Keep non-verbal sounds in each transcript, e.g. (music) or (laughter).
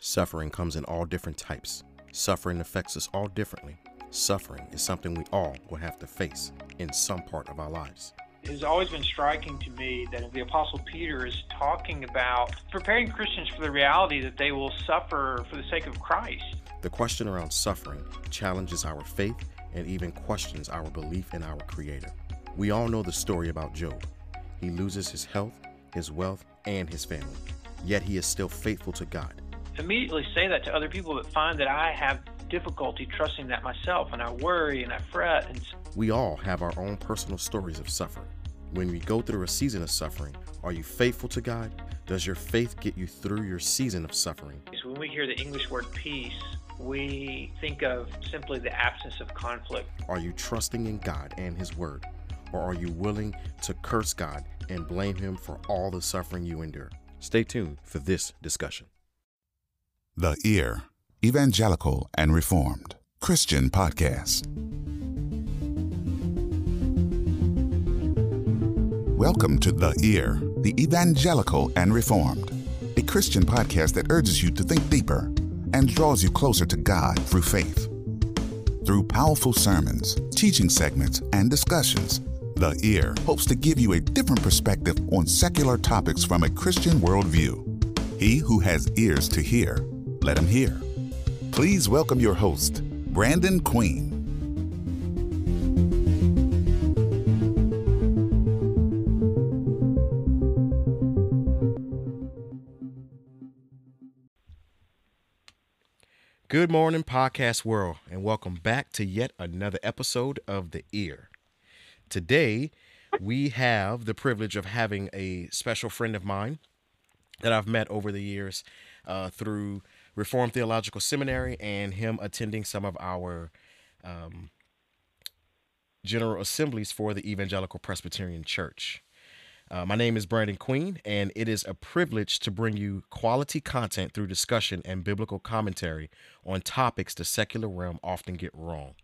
Suffering comes in all different types. Suffering affects us all differently. Suffering is something we all will have to face in some part of our lives. It has always been striking to me that the Apostle Peter is talking about preparing Christians for the reality that they will suffer for the sake of Christ. The question around suffering challenges our faith and even questions our belief in our Creator. We all know the story about Job. He loses his health, his wealth, and his family, yet he is still faithful to God. Immediately say that to other people but find that I have difficulty trusting that myself and I worry and I fret. And we all have our own personal stories of suffering. When we go through a season of suffering, are you faithful to God? Does your faith get you through your season of suffering? When we hear the English word peace, we think of simply the absence of conflict. Are you trusting in God and His Word? Or are you willing to curse God and blame Him for all the suffering you endure? Stay tuned for this discussion. The Ear Evangelical and Reformed Christian Podcast. Welcome to The Ear, the Evangelical and Reformed, a Christian podcast that urges you to think deeper and draws you closer to God through faith. Through powerful sermons, teaching segments, and discussions, The Ear hopes to give you a different perspective on secular topics from a Christian worldview. He who has ears to hear, let him hear. Please welcome your host, Brandon Queen. Good morning, podcast world, and welcome back to yet another episode of The Ear. Today, we have the privilege of having a special friend of mine that I've met over the years uh, through Reformed Theological Seminary and him attending some of our um, general assemblies for the Evangelical Presbyterian Church. Uh, my name is Brandon Queen, and it is a privilege to bring you quality content through discussion and biblical commentary on topics the secular realm often get wrong.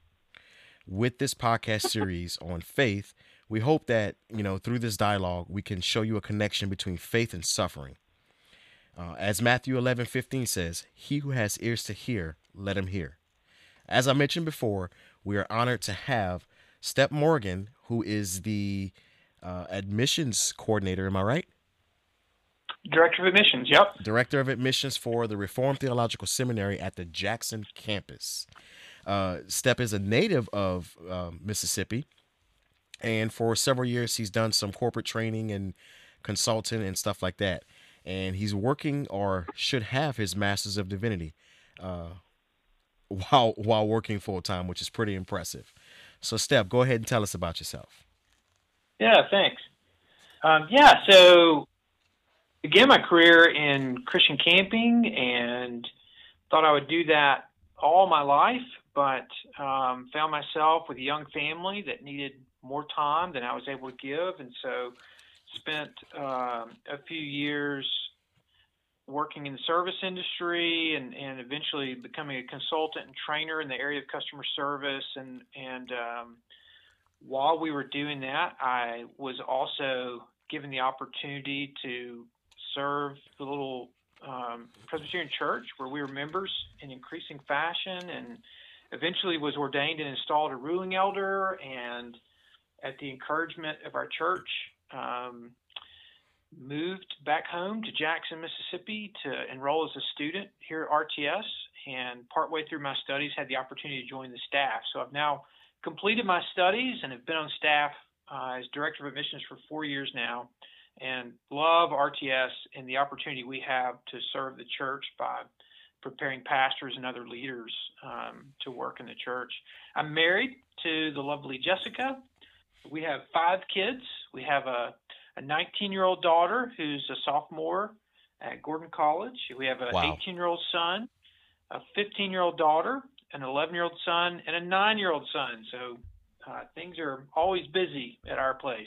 With this podcast series on faith, we hope that, you know, through this dialogue, we can show you a connection between faith and suffering uh, as Matthew 11 15 says, He who has ears to hear, let him hear. As I mentioned before, we are honored to have Step Morgan, who is the uh, admissions coordinator. Am I right? Director of admissions, yep. Director of admissions for the Reformed Theological Seminary at the Jackson campus. Uh, Step is a native of uh, Mississippi, and for several years he's done some corporate training and consulting and stuff like that and he's working or should have his Masters of Divinity uh, while while working full time, which is pretty impressive. So, Step, go ahead and tell us about yourself. Yeah, thanks. Um, yeah, so began my career in Christian camping and thought I would do that all my life, but um, found myself with a young family that needed more time than I was able to give, and so spent um, a few years working in the service industry and, and eventually becoming a consultant and trainer in the area of customer service. And and um, while we were doing that I was also given the opportunity to serve the little um, Presbyterian church where we were members in increasing fashion and eventually was ordained and installed a ruling elder. And at the encouragement of our church um, moved back home to Jackson, Mississippi to enroll as a student here at RTS. And partway through my studies, had the opportunity to join the staff. So I've now completed my studies and have been on staff uh, as director of admissions for four years now. And love RTS and the opportunity we have to serve the church by preparing pastors and other leaders um, to work in the church. I'm married to the lovely Jessica. We have five kids. We have a a 19 year old daughter who's a sophomore at Gordon College. We have an 18 wow. year old son, a 15 year old daughter, an 11 year old son, and a nine year old son. So uh, things are always busy at our place.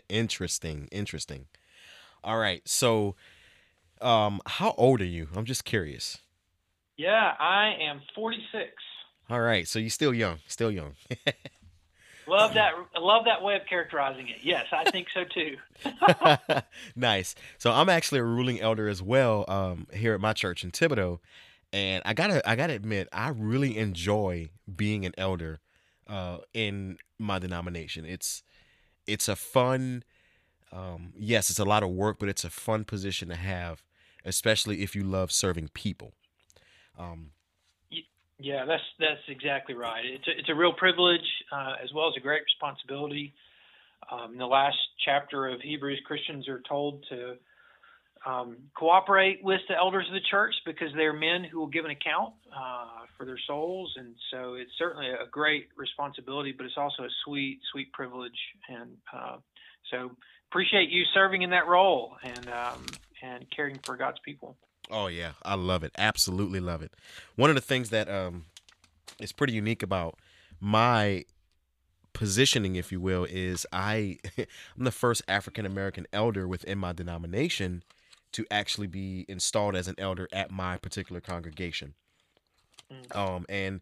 (laughs) interesting. Interesting. All right. So, um, how old are you? I'm just curious. Yeah, I am 46. All right. So you're still young. Still young. (laughs) love that. Love that way of characterizing it. Yes, I think so too. (laughs) nice. So I'm actually a ruling elder as well um, here at my church in Thibodaux, and I gotta I gotta admit I really enjoy being an elder uh, in my denomination. It's it's a fun. Um, yes, it's a lot of work, but it's a fun position to have, especially if you love serving people. Um, yeah, that's that's exactly right. It's a, it's a real privilege uh, as well as a great responsibility. Um, in the last chapter of Hebrews, Christians are told to um, cooperate with the elders of the church because they're men who will give an account uh, for their souls, and so it's certainly a great responsibility, but it's also a sweet, sweet privilege. And uh, so appreciate you serving in that role and um, and caring for God's people. Oh yeah, I love it. Absolutely love it. One of the things that um is pretty unique about my positioning, if you will, is I (laughs) I'm the first African American elder within my denomination to actually be installed as an elder at my particular congregation. Mm. Um and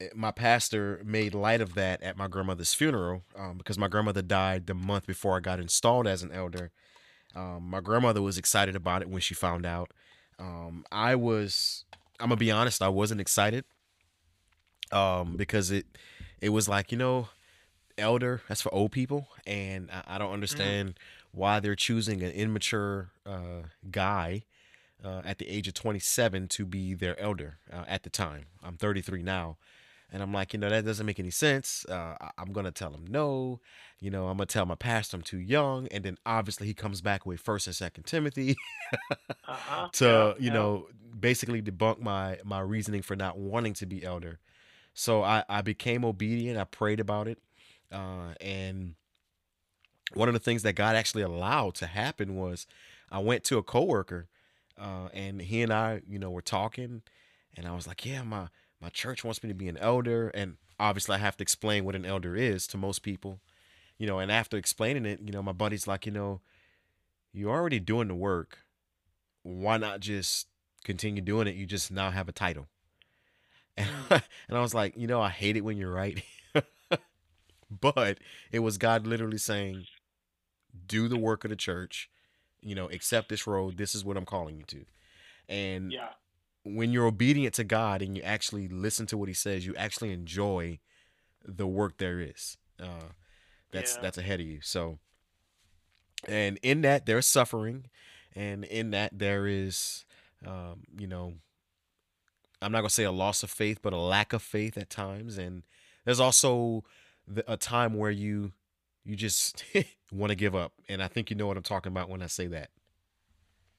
eh, my pastor made light of that at my grandmother's funeral um, because my grandmother died the month before I got installed as an elder. Um, my grandmother was excited about it when she found out. Um, I was, I'm gonna be honest, I wasn't excited. Um, because it, it was like you know, elder that's for old people, and I, I don't mm-hmm. understand mm. why they're choosing an immature uh, guy uh, at the age of 27 to be their elder uh, at the time. I'm 33 now. And I'm like, you know, that doesn't make any sense. Uh, I'm going to tell him no. You know, I'm going to tell my pastor I'm too young. And then obviously he comes back with first and second Timothy (laughs) uh-huh. to, yeah, you yeah. know, basically debunk my, my reasoning for not wanting to be elder. So I, I became obedient. I prayed about it. Uh, and one of the things that God actually allowed to happen was I went to a coworker uh, and he and I, you know, were talking and I was like, yeah, my, my church wants me to be an elder and obviously I have to explain what an elder is to most people. You know, and after explaining it, you know, my buddy's like, you know, you're already doing the work. Why not just continue doing it? You just now have a title. (laughs) And, mm. and I was like, you know, I hate it when you're right. (laughs) but it was God literally saying, do the work of the church, you know, accept this road. This is what I'm calling you to. And yeah when you're obedient to God and you actually listen to what He says, you actually enjoy the work there is. Uh, that's yeah. that's ahead of you. So, and in that there's suffering, and in that there is, um, you know, I'm not gonna say a loss of faith, but a lack of faith at times, and there's also the, a time where you you just (laughs) want to give up, and I think you know what I'm talking about when I say that.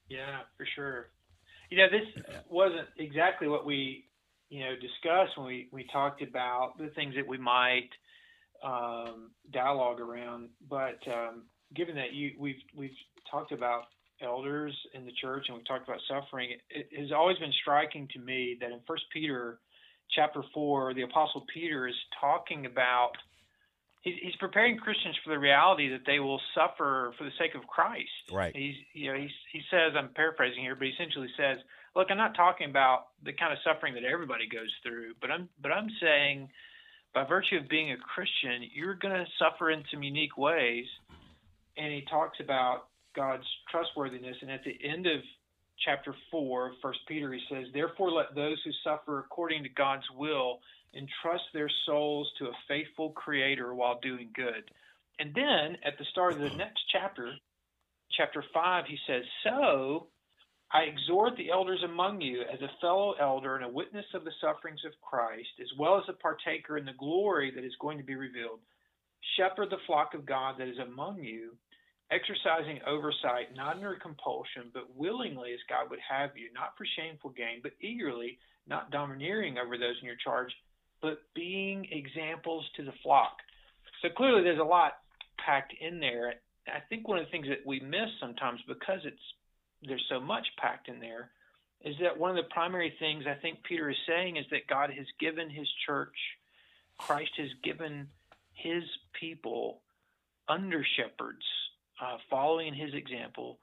Yeah, for sure. You know, this wasn't exactly what we, you know, discussed when we, we talked about the things that we might um, dialogue around. But um, given that you we've we've talked about elders in the church and we've talked about suffering, it, it has always been striking to me that in First Peter chapter four, the Apostle Peter is talking about he's, preparing Christians for the reality that they will suffer for the sake of Christ. Right. He's you know he's, he says I'm paraphrasing here, but he essentially says, look, I'm not talking about the kind of suffering that everybody goes through, but I'm but I'm saying by virtue of being a Christian, you're going to suffer in some unique ways. And he talks about God's trustworthiness, and at the end of chapter 4 first peter he says therefore let those who suffer according to god's will entrust their souls to a faithful creator while doing good. And then at the start of the next chapter, chapter 5, he says, So I exhort the elders among you as a fellow elder and a witness of the sufferings of Christ, as well as a partaker in the glory that is going to be revealed. Shepherd the flock of God that is among you, exercising oversight, not under compulsion, but willingly as God would have you, not for shameful gain, but eagerly, not domineering over those in your charge, but being examples to the flock. So clearly, there's a lot packed in there. I think one of the things that we miss sometimes because it's there's so much packed in there is that one of the primary things I think Peter is saying is that God has given his church, Christ has given his people under shepherds, uh, following his example,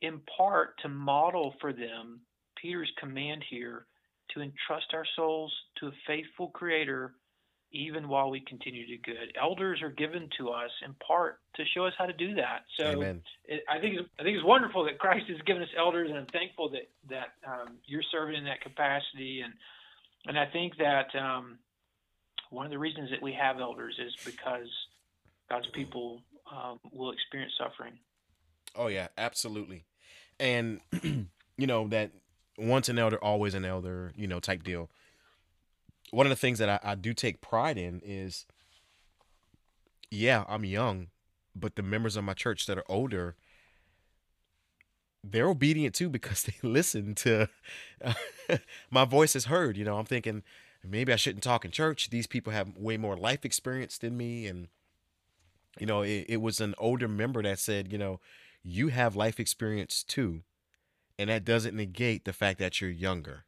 in part to model for them Peter's command here to entrust our souls to a faithful Creator, even while we continue to do good. Elders are given to us in part to show us how to do that. So it, I think it's, I think it's wonderful that Christ has given us elders, and I'm thankful that that um, you're serving in that capacity. And and I think that um, one of the reasons that we have elders is because God's people um, will experience suffering. Oh yeah, absolutely. And (clears throat) you know that once an elder, always an elder, you know, type deal. One of the things that I, I do take pride in is, yeah, I'm young, but the members of my church that are older, they're obedient too because (laughs) they listen to uh, (laughs) my voice is heard. You know, I'm thinking maybe I shouldn't talk in church. These people have way more life experience than me, and you know, it, it was an older member that said, you know, you have life experience too and that doesn't negate the fact that you're younger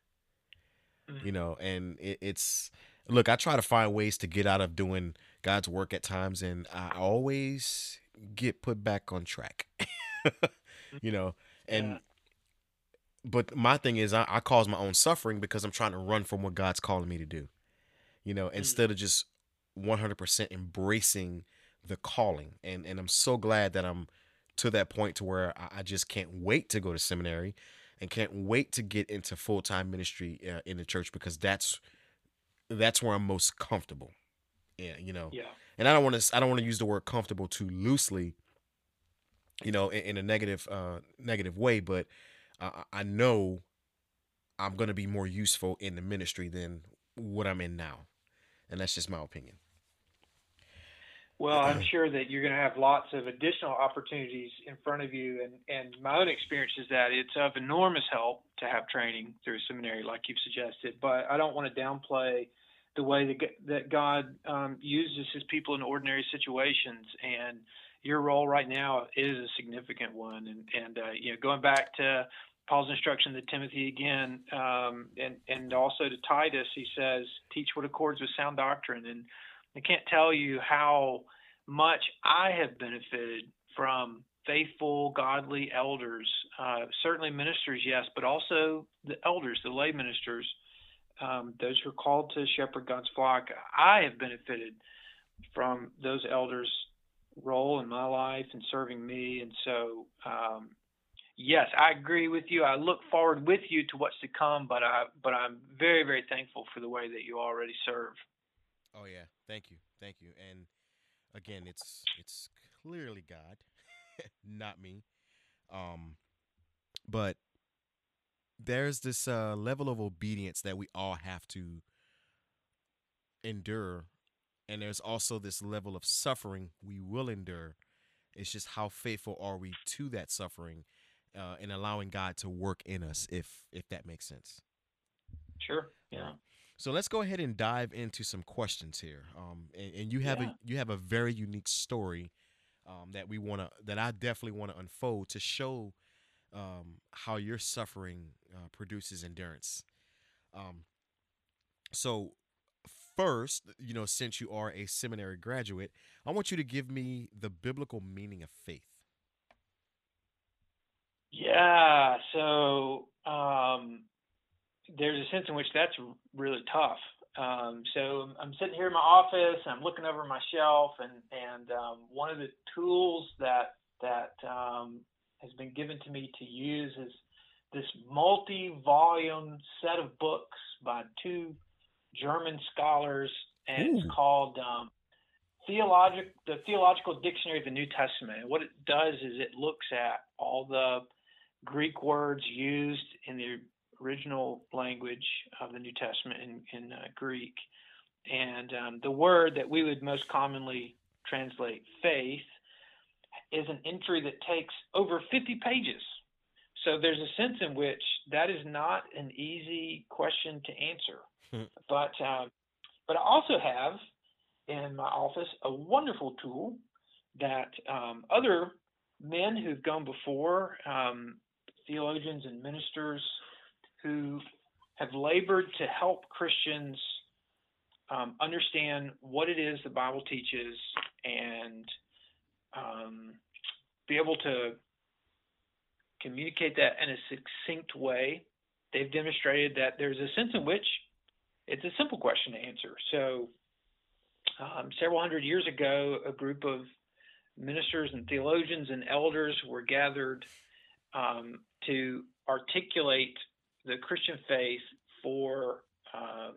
mm-hmm. you know and it, it's look i try to find ways to get out of doing god's work at times and i always get put back on track (laughs) you know and yeah. but my thing is I, I, cause my own suffering because i'm trying to run from what god's calling me to do you know mm-hmm. instead of just 100% embracing the calling and and i'm so glad that i'm to that point to where I, just can't wait to go to seminary and can't wait to get into full-time ministry uh, in the church because that's that's where I'm most comfortable. Yeah, you know. Yeah. And I don't want to I don't want to use the word comfortable too loosely, you know, in, in a negative uh negative way, but uh, I know I'm going to be more useful in the ministry than what I'm in now. And that's just my opinion. Well, I'm sure that you're going to have lots of additional opportunities in front of you, and and my own experience is that it's of enormous help to have training through seminary, like you've suggested. But I don't want to downplay the way that that God um, uses His people in ordinary situations, and your role right now is a significant one. And and uh, you know, going back to Paul's instruction to Timothy again, um, and and also to Titus, he says, teach what accords with sound doctrine and I can't tell you how much I have benefited from faithful, godly elders, uh, certainly ministers, yes, but also the elders, the lay ministers, um, those who are called to shepherd God's flock. I have benefited from those elders' role in my life and serving me. And so, um, yes, I agree with you. I look forward with you to what's to come, but I, but I'm very, very thankful for the way that you already serve. Oh yeah, thank you, thank you. And again, it's it's clearly God, (laughs) not me. Um, but there's this uh, level of obedience that we all have to endure, and there's also this level of suffering we will endure. It's just how faithful are we to that suffering, uh, and allowing God to work in us, if if that makes sense. Sure. Yeah. So let's go ahead and dive into some questions here. Um, and, and you have yeah. a you have a very unique story um, that we want to that I definitely want to unfold to show um, how your suffering uh, produces endurance. Um, so first, you know, since you are a seminary graduate, I want you to give me the biblical meaning of faith. Yeah. So um, there's a sense in which that's really tough. Um, so I'm sitting here in my office, I'm looking over my shelf, and and um, one of the tools that that um, has been given to me to use is this multi-volume set of books by two German scholars, and Ooh. it's called um, theologic the Theological Dictionary of the New Testament. And what it does is it looks at all the Greek words used in the original language of the New Testament in, in uh, Greek. And um, the word that we would most commonly translate faith is an entry that takes over 50 pages. So there's a sense in which that is not an easy question to answer. Hmm. But uh, but I also have in my office a wonderful tool that um, other men who've gone before, um, theologians and ministers who have labored to help Christians um, understand what it is the Bible teaches and um, be able to communicate that in a succinct way. They've demonstrated that there's a sense in which it's a simple question to answer. So um, several hundred years ago, a group of ministers and theologians and elders were gathered um, to articulate the Christian faith for um,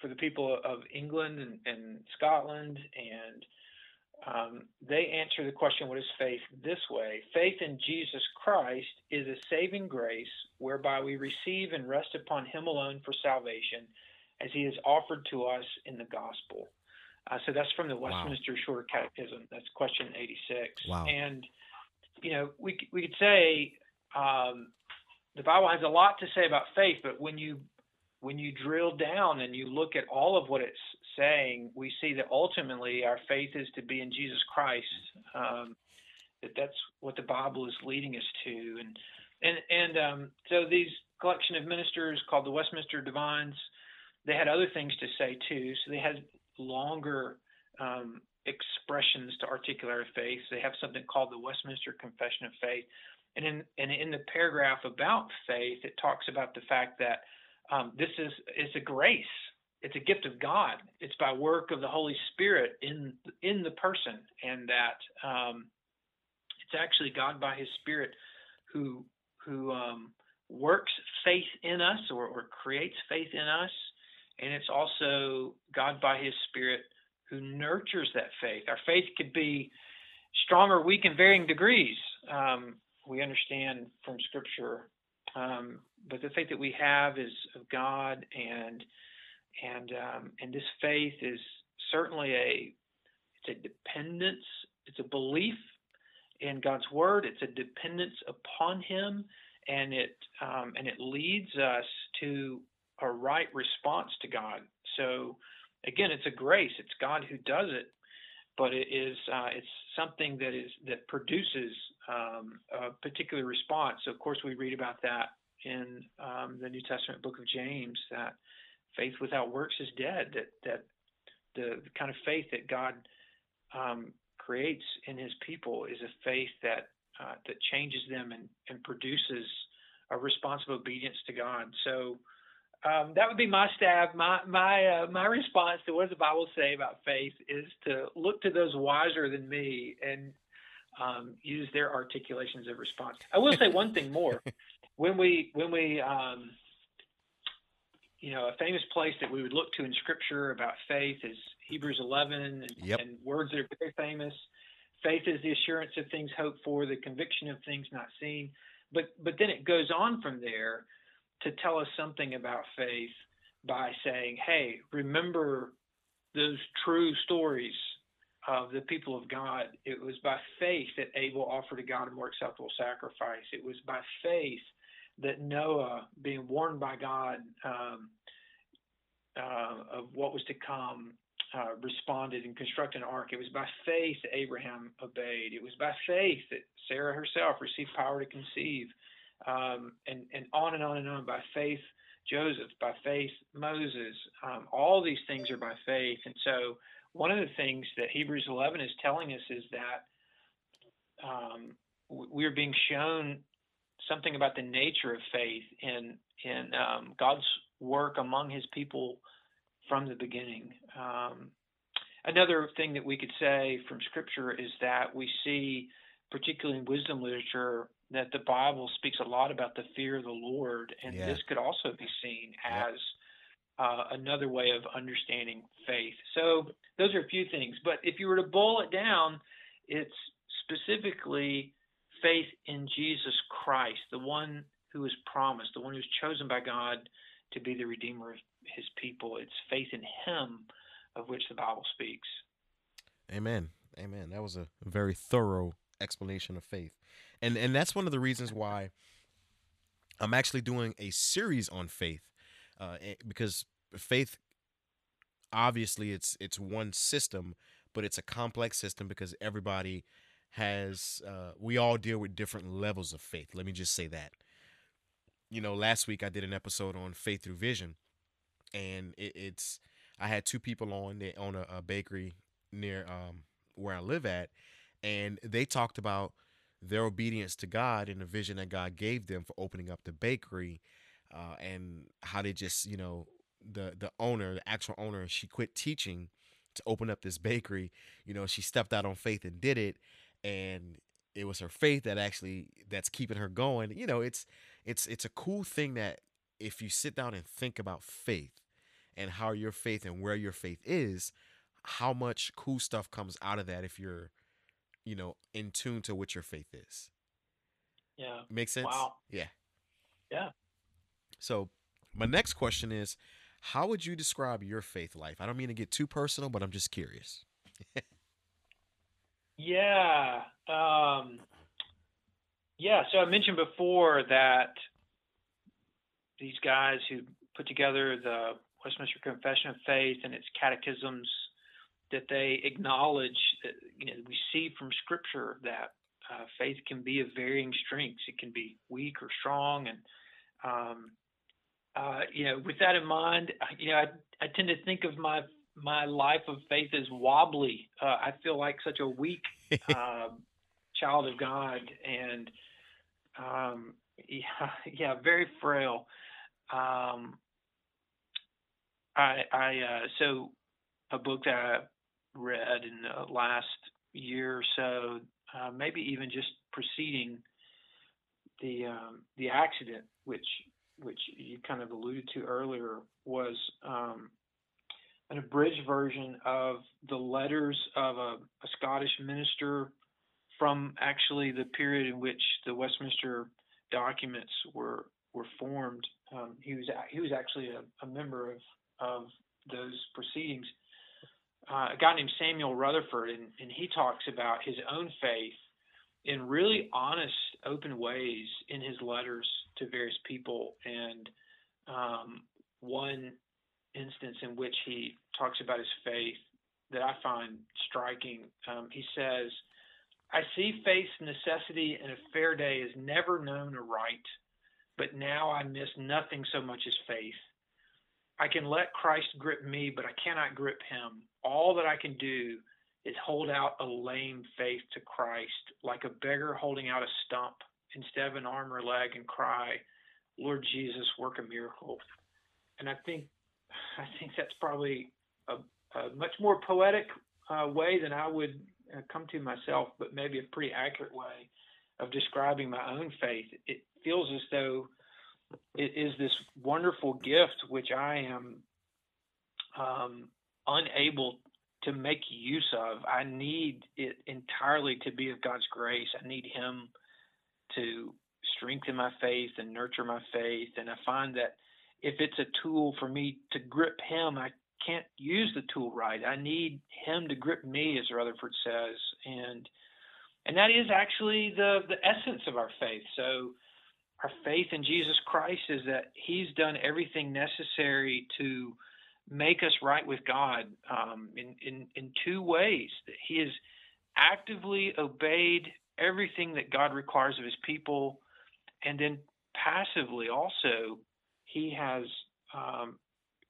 for the people of England and, and Scotland, and um, they answer the question, "What is faith?" This way: Faith in Jesus Christ is a saving grace whereby we receive and rest upon Him alone for salvation, as He has offered to us in the gospel. Uh, so that's from the Westminster wow. Shorter Catechism. That's question 86. Wow. And you know, we we could say um, the Bible has a lot to say about faith, but when you when you drill down and you look at all of what it's saying, we see that ultimately our faith is to be in Jesus Christ. Um, that that's what the Bible is leading us to, and and and um, so these collection of ministers called the Westminster Divines, they had other things to say too. So they had longer um, expressions to articulate our faith. They have something called the Westminster Confession of Faith. And in, and in the paragraph about faith, it talks about the fact that um, this is, is a grace. It's a gift of God. It's by work of the Holy Spirit in in the person, and that um, it's actually God by His Spirit who who um, works faith in us or, or creates faith in us, and it's also God by His Spirit who nurtures that faith. Our faith could be strong or weak in varying degrees. Um, we understand from Scripture, um, but the faith that we have is of God, and and um, and this faith is certainly a it's a dependence, it's a belief in God's word, it's a dependence upon Him, and it um, and it leads us to a right response to God. So again, it's a grace. It's God who does it, but it is uh, it's something that is that produces um, a particular response. So of course, we read about that in um, the New Testament book of James that faith without works is dead. That that the, the kind of faith that God um, creates in His people is a faith that uh, that changes them and, and produces a response of obedience to God. So um, that would be my stab. My my uh, my response to what does the Bible say about faith is to look to those wiser than me and um, use their articulations of response. I will say one thing more. (laughs) when we when we um, you know a famous place that we would look to in Scripture about faith is Hebrews 11 and, yep. and words that are very famous. Faith is the assurance of things hoped for, the conviction of things not seen. But but then it goes on from there to tell us something about faith by saying, hey, remember those true stories of the people of God. It was by faith that Abel offered to God a more acceptable sacrifice. It was by faith that Noah, being warned by God um, uh, of what was to come, uh, responded and constructed an ark. It was by faith that Abraham obeyed. It was by faith that Sarah herself received power to conceive um, and, and on and on and on by faith. Joseph, by faith, Moses, um, all these things are by faith. And so, one of the things that Hebrews 11 is telling us is that um, we're being shown something about the nature of faith in in um, God's work among His people from the beginning. Um, another thing that we could say from Scripture is that we see, particularly in wisdom literature, that the Bible speaks a lot about the fear of the Lord, and yeah. this could also be seen as uh, another way of understanding faith. So those are a few things, but if you were to boil it down, it's specifically faith in Jesus Christ, the one who is promised, the one who's chosen by God to be the redeemer of His people. It's faith in Him of which the Bible speaks. Amen. Amen. That was a very thorough explanation of faith and and that's one of the reasons why I'm actually doing a series on faith, uh, eh, because faith, obviously, it's it's one system, but it's a complex system because everybody has uh, we all deal with different levels of faith. Let me just say that. You know, last week I did an episode on faith through vision, and it, it's I had two people on. They own a, a bakery near um, where I live at, and they talked about their obedience to God and the vision that God gave them for opening up the bakery, uh, and how they just you know the the owner, the actual owner, she quit teaching to open up this bakery. You know, she stepped out on faith and did it, and it was her faith that actually that's keeping her going. You know, it's it's it's a cool thing that if you sit down and think about faith and how your faith and where your faith is, how much cool stuff comes out of that if you're, you know, in tune to what your faith is. Yeah. Makes sense? Wow. Yeah. Yeah. So, my next question is how would you describe your faith life? I don't mean to get too personal, but I'm just curious. (laughs) yeah. Um, yeah. So I mentioned before that these guys who put together the Westminster Confession of Faith and its catechisms that they acknowledge you know we see from Scripture that uh, faith can be of varying strengths. It can be weak or strong, and um, uh, you know, with that in mind, you know, I, I tend to think of my my life of faith as wobbly. Uh, I feel like such a weak uh, (laughs) child of God, and um, yeah, (laughs) yeah, very frail. Um, I, I uh, so a book that I read in the last year or so, uh, maybe even just preceding the um, the accident, which which you kind of alluded to earlier, was um, an abridged version of the letters of a, a, Scottish minister from actually the period in which the Westminster documents were were formed. Um, he was he was actually a, a member of of those proceedings. Uh, a guy named Samuel Rutherford, and, and he talks about his own faith in really honest, open ways in his letters to various people. And um, one instance in which he talks about his faith that I find striking, um, he says, I see faith's necessity and a fair day is never known aright, but now I miss nothing so much as faith. I can let Christ grip me, but I cannot grip him. All that I can do is hold out a lame faith to Christ, like a beggar holding out a stump instead of an arm or leg, and cry, Lord Jesus, work a miracle. And I think I think that's probably a, a much more poetic uh, way than I would uh, come to myself, but maybe a pretty accurate way of describing my own faith. It feels as though is this wonderful gift which I am um, unable to make use of. I need it entirely to be of God's grace. I need Him to strengthen my faith and nurture my faith. And I find that if it's a tool for me to grip Him, I can't use the tool right. I need Him to grip me, as Rutherford says, and and that is actually the the essence of our faith. So our faith in Jesus Christ is that He's done everything necessary to make us right with God um, in, in in two ways. That He has actively obeyed everything that God requires of His people, and then passively also He has um,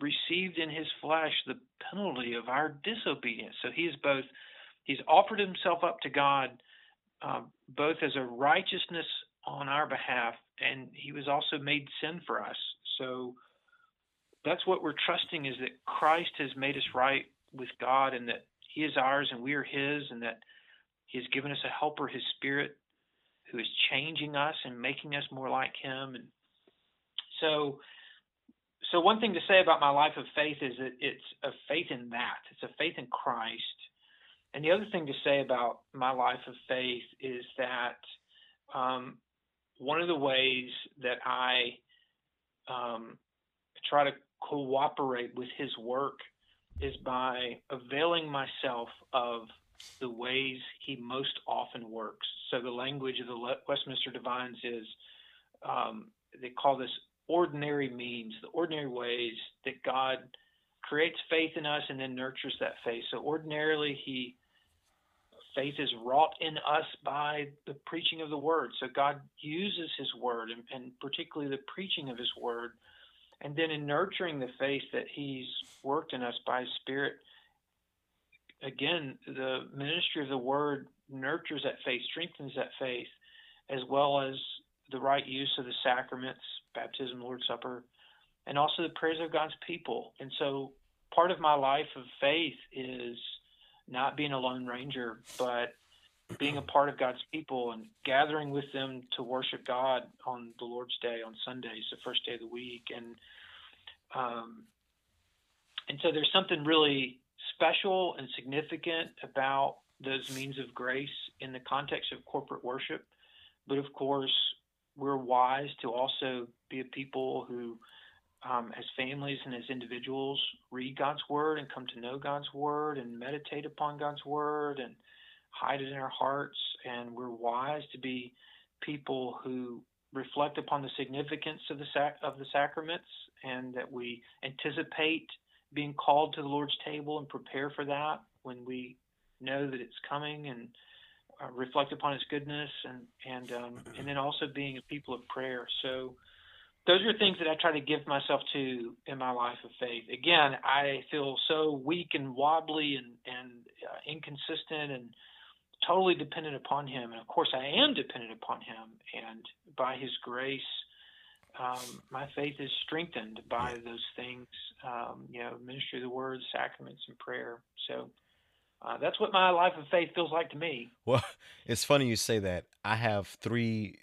received in His flesh the penalty of our disobedience. So He is both He's offered Himself up to God. Uh, both as a righteousness on our behalf, and he was also made sin for us. So that's what we're trusting is that Christ has made us right with God and that he is ours and we are his and that he has given us a helper, his spirit, who is changing us and making us more like him. And so so one thing to say about my life of faith is that it's a faith in that. It's a faith in Christ. And the other thing to say about my life of faith is that um, one of the ways that I um, try to cooperate with his work is by availing myself of the ways he most often works. So the language of the Westminster Divines is um, they call this ordinary means, the ordinary ways that God creates faith in us and then nurtures that faith. So ordinarily he faith is wrought in us by the preaching of the word. So God uses his word and, and, particularly the preaching of his word. And then in nurturing the faith that he's worked in us by his spirit, again, the ministry of the word nurtures that faith, strengthens that faith, as well as the right use of the sacraments, baptism, Lord's Supper, and also the prayers of God's people. And so part of my life of faith is not being a lone ranger, but being a part of God's people and gathering with them to worship God on the Lord's Day on Sundays, the first day of the week, and um, and so there's something really special and significant about those means of grace in the context of corporate worship. But of course, we're wise to also be a people who, um, as families and as individuals, read God's word and come to know God's word and meditate upon God's word and hide it in our hearts. And we're wise to be people who reflect upon the significance of the sac- of the sacraments and that we anticipate being called to the Lord's table and prepare for that when we know that it's coming and uh, reflect upon His goodness and and um, and then also being a people of prayer. So those are things that I try to give myself to in my life of faith. Again, I feel so weak and wobbly and and uh, inconsistent and totally dependent upon Him. And of course, I am dependent upon Him. And by His grace, um, my faith is strengthened by those things. Um, you know, ministry of the Word, sacraments, and prayer. So. Uh, that's what my life of faith feels like to me. Well, (laughs) it's funny you say that. I have three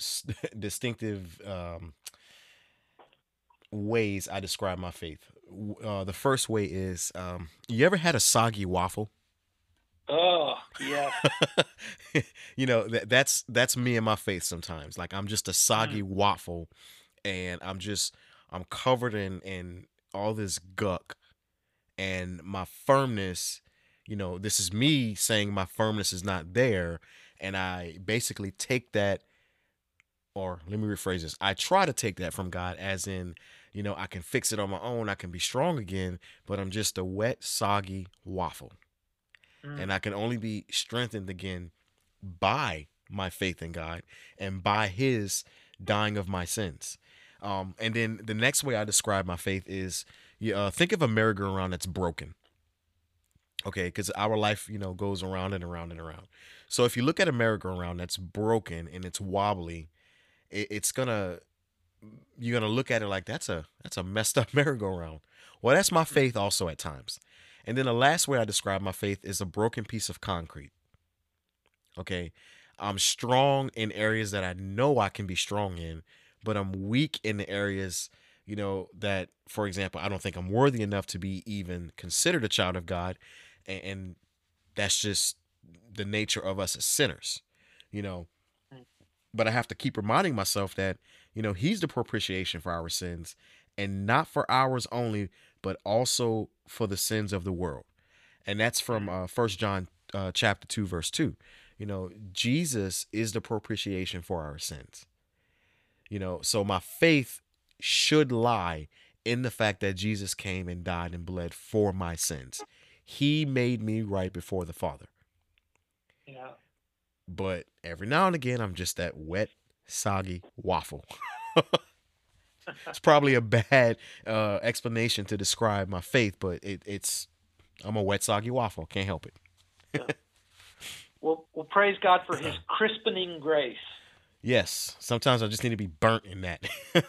(laughs) distinctive um, ways I describe my faith. Uh, the first way is um, you ever had a soggy waffle? Oh, yeah. (laughs) you know, that, that's that's me and my faith sometimes. Like I'm just a soggy mm. waffle and I'm just I'm covered in in all this guck and my firmness, you know, this is me saying my firmness is not there and I basically take that or let me rephrase this. I try to take that from God as in, you know, I can fix it on my own, I can be strong again, but I'm just a wet, soggy waffle. Mm. And I can only be strengthened again by my faith in God and by his dying of my sins. Um, and then the next way I describe my faith is uh, think of a merry-go-round that's broken. Okay, because our life, you know, goes around and around and around. So if you look at a merry-go-round that's broken and it's wobbly, it, it's gonna you're gonna look at it like that's a that's a messed up (laughs) merry-go-round. Well, that's my faith also at times. And then the last way I describe my faith is a broken piece of concrete. Okay. I'm strong in areas that I know I can be strong in, but I'm weak in the areas, you know, that, for example, I don't think I'm worthy enough to be even considered a child of God. And, and that's just the nature of us as sinners, you know. But I have to keep reminding myself that, you know, He's the propitiation for our sins and not for ours only, but also for the sins of the world. And that's from uh, First John uh, chapter 2, verse 2. You know, Jesus is the propitiation for our sins. You know, so my faith should lie in the fact that Jesus came and died and bled for my sins. He made me right before the Father. Yeah. But every now and again, I'm just that wet, soggy waffle. (laughs) it's probably a bad uh, explanation to describe my faith, but it, it's I'm a wet soggy waffle. Can't help it. yeah. Well, well, praise God for His (clears throat) crispening grace. Yes, sometimes I just need to be burnt in that. (laughs)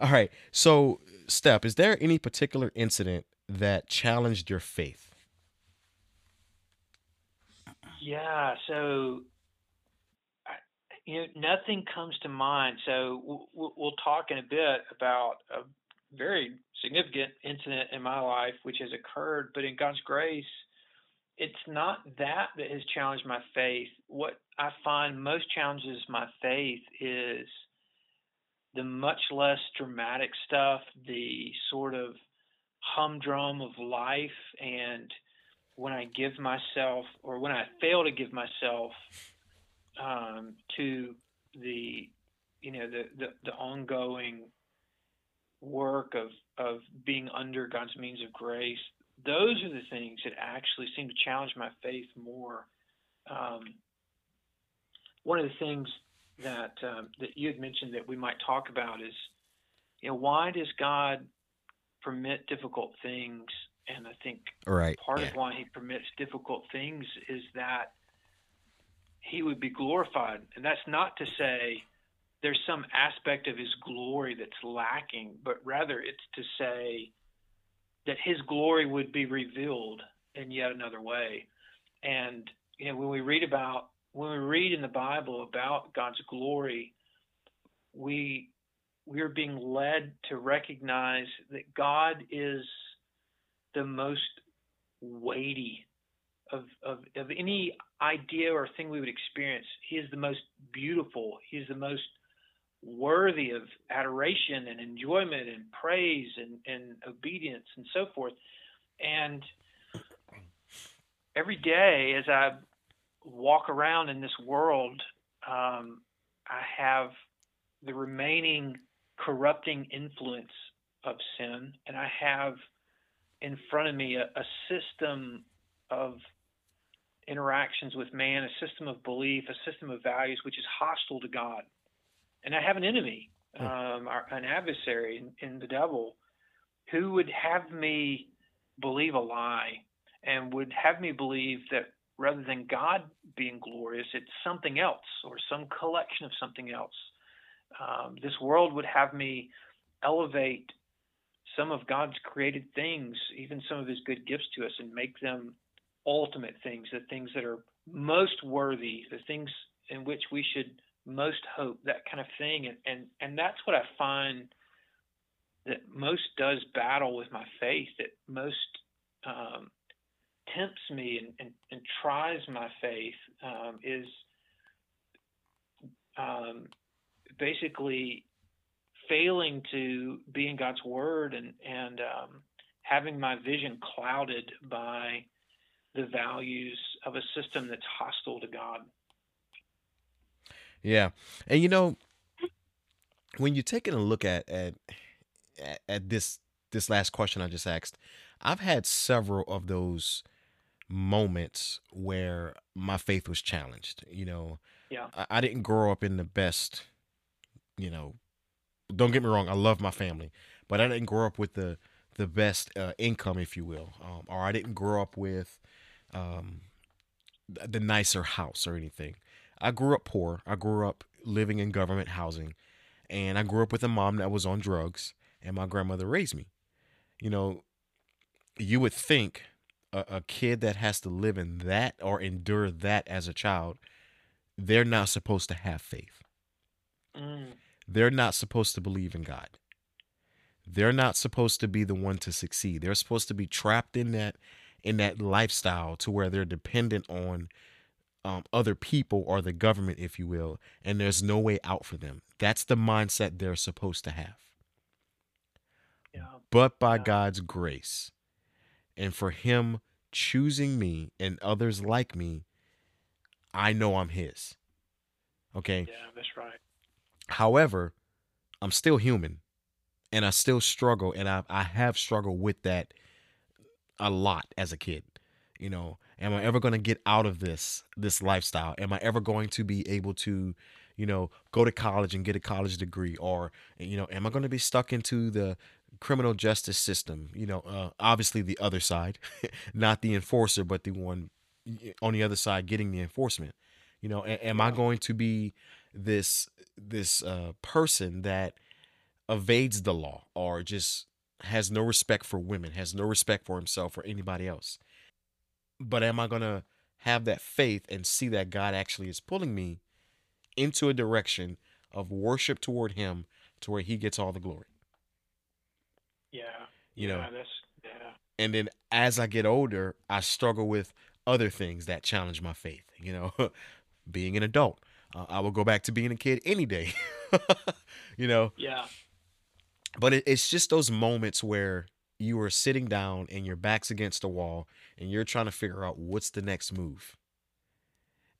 All right. So, Step, is there any particular incident that challenged your faith? Yeah. So you know, nothing comes to mind. So we'll, we'll talk in a bit about a very significant incident in my life which has occurred, but in God's grace, it's not that that has challenged my faith. What I find most challenges my faith is the much less dramatic stuff, the sort of humdrum of life, and when I give myself or when I fail to give myself um, to the you know the, the, the ongoing work of of being under God's means of grace. Those are the things that actually seem to challenge my faith more. Um, one of the things that um, that you had mentioned that we might talk about is, you know, why does God permit difficult things? And I think right. part yeah. of why He permits difficult things is that he would be glorified. And that's not to say there's some aspect of his glory that's lacking, but rather it's to say that his glory would be revealed in yet another way. And you know, when we read about when we read in the Bible about God's glory, we we are being led to recognize that God is the most weighty of, of, of any idea or thing we would experience. He is the most beautiful. He is the most worthy of adoration and enjoyment and praise and, and obedience and so forth. And every day as I walk around in this world, um, I have the remaining corrupting influence of sin, and I have in front of me a, a system of interactions with man, a system of belief, a system of values which is hostile to God. And I have an enemy, hmm. um, an adversary in, in the devil, who would have me believe a lie and would have me believe that rather than God being glorious, it's something else or some collection of something else. Um, this world would have me elevate some of God's created things, even some of His good gifts to us, and make them ultimate things, the things that are most worthy, the things in which we should most hope, that kind of thing. And and and that's what I find that most does battle with my faith, that most um, tempts me and, and, and, tries my faith um, is um, basically failing to be in God's word and and um, having my vision clouded by the values of a system that's hostile to God. Yeah, and you know, when you're taking a look at at at this this last question I just asked, I've had several of those moments where my faith was challenged. You know, yeah, I, I didn't grow up in the best you know, don't get me wrong, I love my family, but I didn't grow up with the the best uh, income, if you will, um, or I didn't grow up with um, the nicer house or anything. I grew up poor. I grew up living in government housing, and I grew up with a mom that was on drugs, and my grandmother raised me. You know, you would think a, a kid that has to live in that or endure that as a child, they're not supposed to have faith. Mm they're not supposed to believe in God. They're not supposed to be the one to succeed. They're supposed to be trapped in that in that lifestyle to where they're dependent on um, other people or the government, if you will, and there's no way out for them. That's the mindset they're supposed to have. Yeah. But by yeah. God's grace, and for Him choosing me and others like me, I know I'm His. Okay. Yeah, that's right. However, I'm still human and I still struggle and I, I have struggled with that a lot as a kid. You know, am I ever going to get out of this this lifestyle? Am I ever going to be able to, you know, go to college and get a college degree or you know, am I going to be stuck into the criminal justice system? You know, uh, obviously the other side, (laughs) not the enforcer, but the one on the other side getting the enforcement. You know, am I going to be this this uh, person that evades the law or just has no respect for women, has no respect for himself or anybody else. But am I going to have that faith and see that God actually is pulling me into a direction of worship toward him to where he gets all the glory? Yeah. You yeah, know. That's, yeah. And then as I get older, I struggle with other things that challenge my faith, you know, (laughs) being an adult, uh, I will go back to being a kid any day. (laughs) you know? Yeah. But it, it's just those moments where you are sitting down and your back's against the wall and you're trying to figure out what's the next move.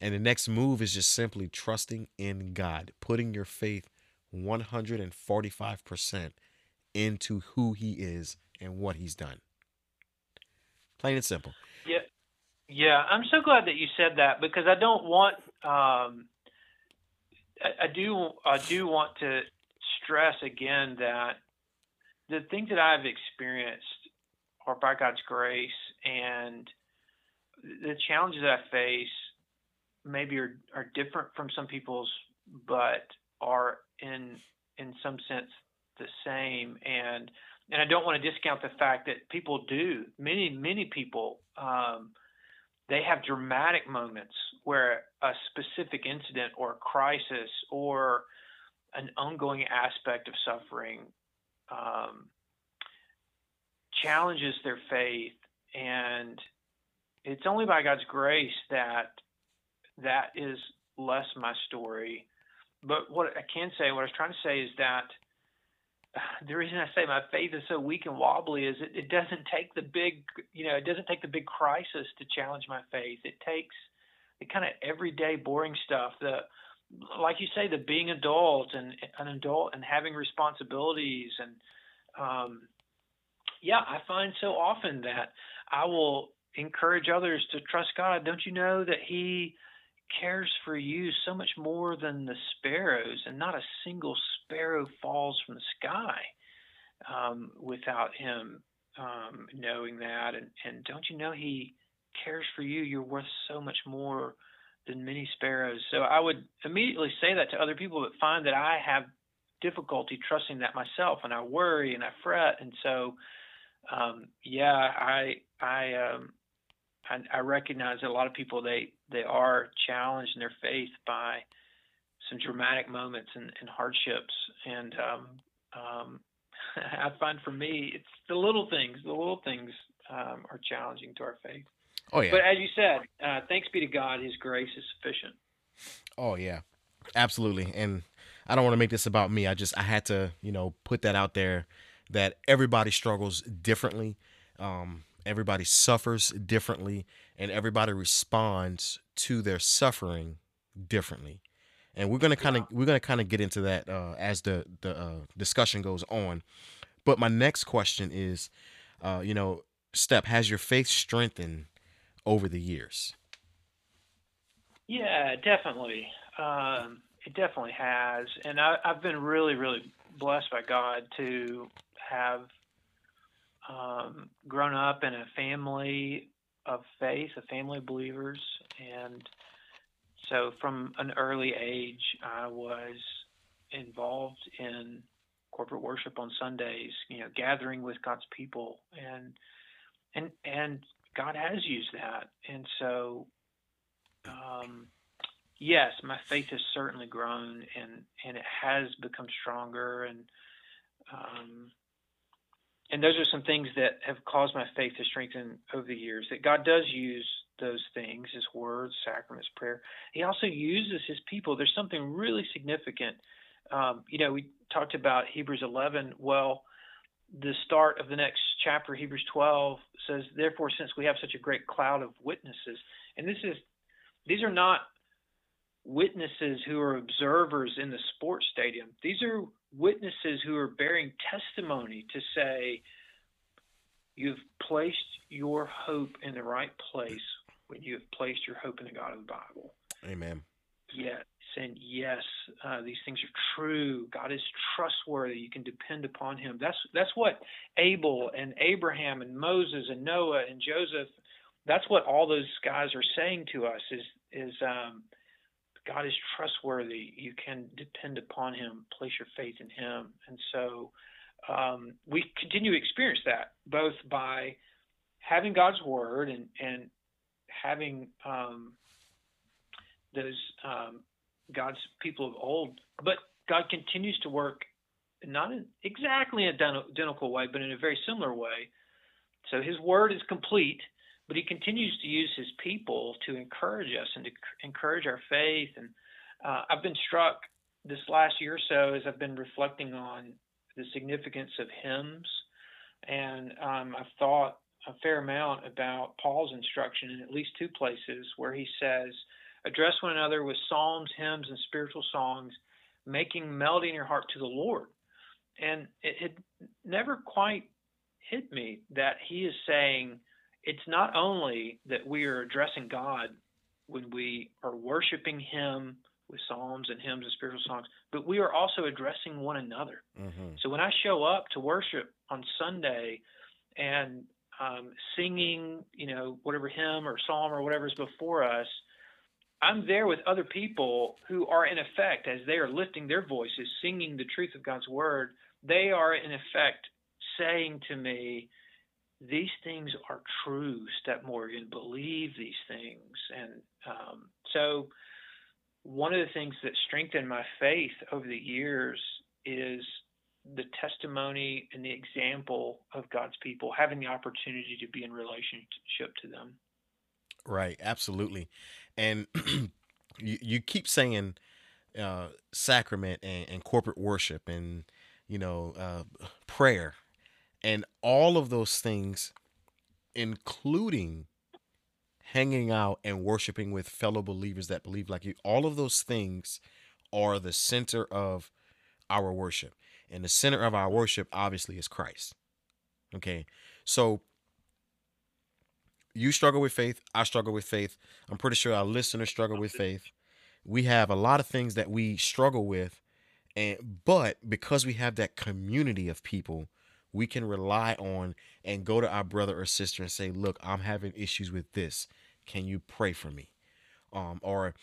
And the next move is just simply trusting in God, putting your faith 145% into who He is and what He's done. Plain and simple. Yeah. Yeah, I'm so glad that you said that because I don't want um, I, I do I do want to stress again that the things that I've experienced are by God's grace, and the challenges I face maybe are, are different from some people's, but are in in some sense the same. And and I don't want to discount the fact that people do many many people um, they have dramatic moments where a specific incident or a crisis or an ongoing aspect of suffering um, challenges their faith. And it's only by God's grace that that is less my story. But what I can say, what I was trying to say is that (sighs) the reason I say my faith is so weak and wobbly is it, it doesn't take the big, you know, it doesn't take the big crisis to challenge my faith. It takes the kind of everyday boring stuff, the like you say, the being adult and an adult and having responsibilities and um, yeah, I find so often that I will encourage others to trust God. Don't you know that He cares for you so much more than the sparrows, and not a single sparrow falls from the sky um, without him um, knowing that. And, and don't you know he cares for you? You're worth so much more than many sparrows. So I would immediately say that to other people, but find that I have difficulty trusting that myself, and I worry and I fret, and so um, yeah, I I um, I, I recognize that a lot of people they they are challenged in their faith by some dramatic moments and, and hardships, and um, um, (laughs) I find for me it's the little things. The little things um, are challenging to our faith. Oh yeah. But as you said, uh, thanks be to God, His grace is sufficient. Oh yeah, absolutely. And I don't want to make this about me. I just I had to you know put that out there that everybody struggles differently. Um, everybody suffers differently and everybody responds to their suffering differently. And we're to kind of we're to kind of get into that uh, as the the uh, discussion goes on. But my next question is uh, you know step has your faith strengthened over the years? Yeah definitely. Um, it definitely has. And I, i've been really really blessed by god to have um, grown up in a family of faith, a family of believers, and so from an early age, I was involved in corporate worship on Sundays, you know, gathering with God's people, and and and God has used that, and so. Um, yes, my faith has certainly grown and, and it has become stronger. And um, and those are some things that have caused my faith to strengthen over the years. That God does use those things, His words, sacraments, prayer. He also uses His people. There's something really significant. Um, you know, we talked about Hebrews 11. Well, the start of the next chapter, Hebrews 12, says, "Therefore, since we have such a great cloud of witnesses," and this is, these are not witnesses who are observers in the sports stadium. These are witnesses who are bearing testimony to say, You've placed your hope in the right place when you have placed your hope in the God of the Bible. Amen. Yes, and yes, uh, these things are true. God is trustworthy. You can depend upon Him. That's that's what Abel and Abraham and Moses and Noah and Joseph. That's what all those guys are saying to us. Is is um, God is trustworthy. You can depend upon Him, place your faith in Him. And so um, we continue to experience that both by having God's Word and, and having um, those um, God's people of old, but God continues to work not in exactly an identical way, but in a very similar way. So His Word is complete but he continues to use his people to encourage us and to encourage our faith. And uh, I've been struck this last year or so as I've been reflecting on the significance of hymns, and um, I've thought a fair amount about Paul's instruction in at least two places where he says, "Address one another with psalms, hymns, and spiritual songs, making melody in your heart to the Lord." And it had never quite hit me that he is saying it's not only that we are addressing God when we are worshiping Him with psalms and hymns and spiritual songs, but we are also addressing one another. Mm-hmm. So when I show up to worship on Sunday and um, singing, you know, whatever hymn or psalm or whatever is before us, I'm there with other people who are in effect as they are lifting their voices, singing the truth of God's word. They are in effect saying to me, "These things are true, Step Morgan. Believe these things." And um, so, one of the things that strengthened my faith over the years is the testimony and the example of God's people, having the opportunity to be in relationship to them. Right, absolutely. And (clears throat) you, you keep saying uh, sacrament and, and corporate worship and, you know, uh, prayer and all of those things, including hanging out and worshiping with fellow believers that believe like you, all of those things are the center of our worship. And the center of our worship, obviously, is Christ. Okay. So you struggle with faith. I struggle with faith. I'm pretty sure our listeners struggle with faith. We have a lot of things that we struggle with. And but because we have that community of people, we can rely on and go to our brother or sister and say, look, I'm having issues with this. Can you pray for me? Um, or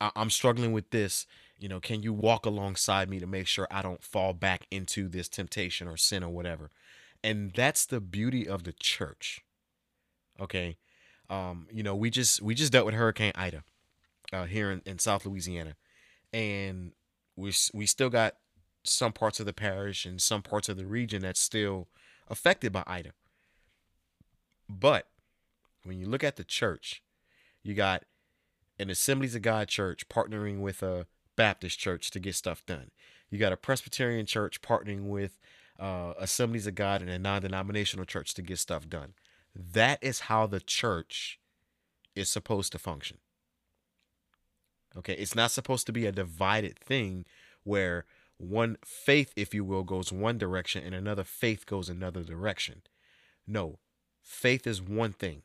I'm struggling with this you know, can you walk alongside me to make sure I don't fall back into this temptation or sin or whatever? And that's the beauty of the church. Okay. Um, you know, we just we just dealt with Hurricane Ida uh, here in, in South Louisiana. And we we still got some parts of the parish and some parts of the region that's still affected by Ida. But when you look at the church, you got an Assemblies of God church partnering with a Baptist church to get stuff done. You got a Presbyterian church partnering with uh, Assemblies of God and a non denominational church to get stuff done. That is how the church is supposed to function. Okay, it's not supposed to be a divided thing where one faith, if you will, goes one direction and another faith goes another direction. No, faith is one thing.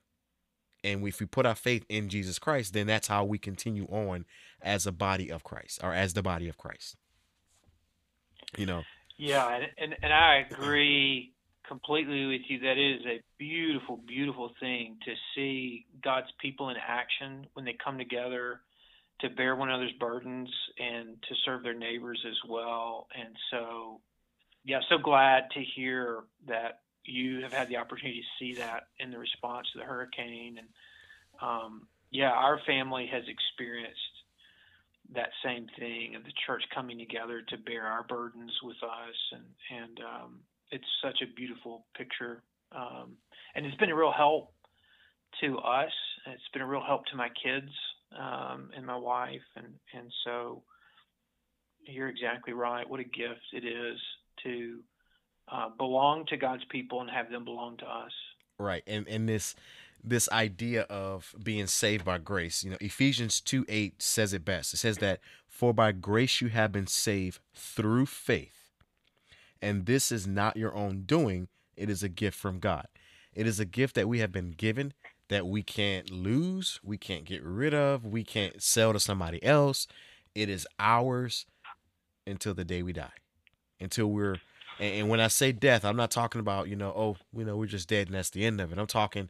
And if we put our faith in Jesus Christ, then that's how we continue on as a body of Christ or as the body of Christ. You know. Yeah, and and, and I agree completely with you. That is a beautiful, beautiful thing to see God's people in action when they come together to bear one another's burdens and to serve their neighbors as well. And so, yeah, so glad to hear that you have had the opportunity to see that in the response to the hurricane. And um, yeah, our family has experienced that same thing of the church coming together to bear our burdens with us, and and um, it's such a beautiful picture, um, and it's been a real help to us. It's been a real help to my kids um, and my wife, and and so you're exactly right. What a gift it is to uh, belong to God's people and have them belong to us. Right, and and this this idea of being saved by grace. You know, Ephesians 2 8 says it best. It says that, For by grace you have been saved through faith. And this is not your own doing, it is a gift from God. It is a gift that we have been given that we can't lose, we can't get rid of, we can't sell to somebody else. It is ours until the day we die. Until we're and, when I say death, I'm not talking about, you know, oh, you know, we're just dead and that's the end of it. I'm talking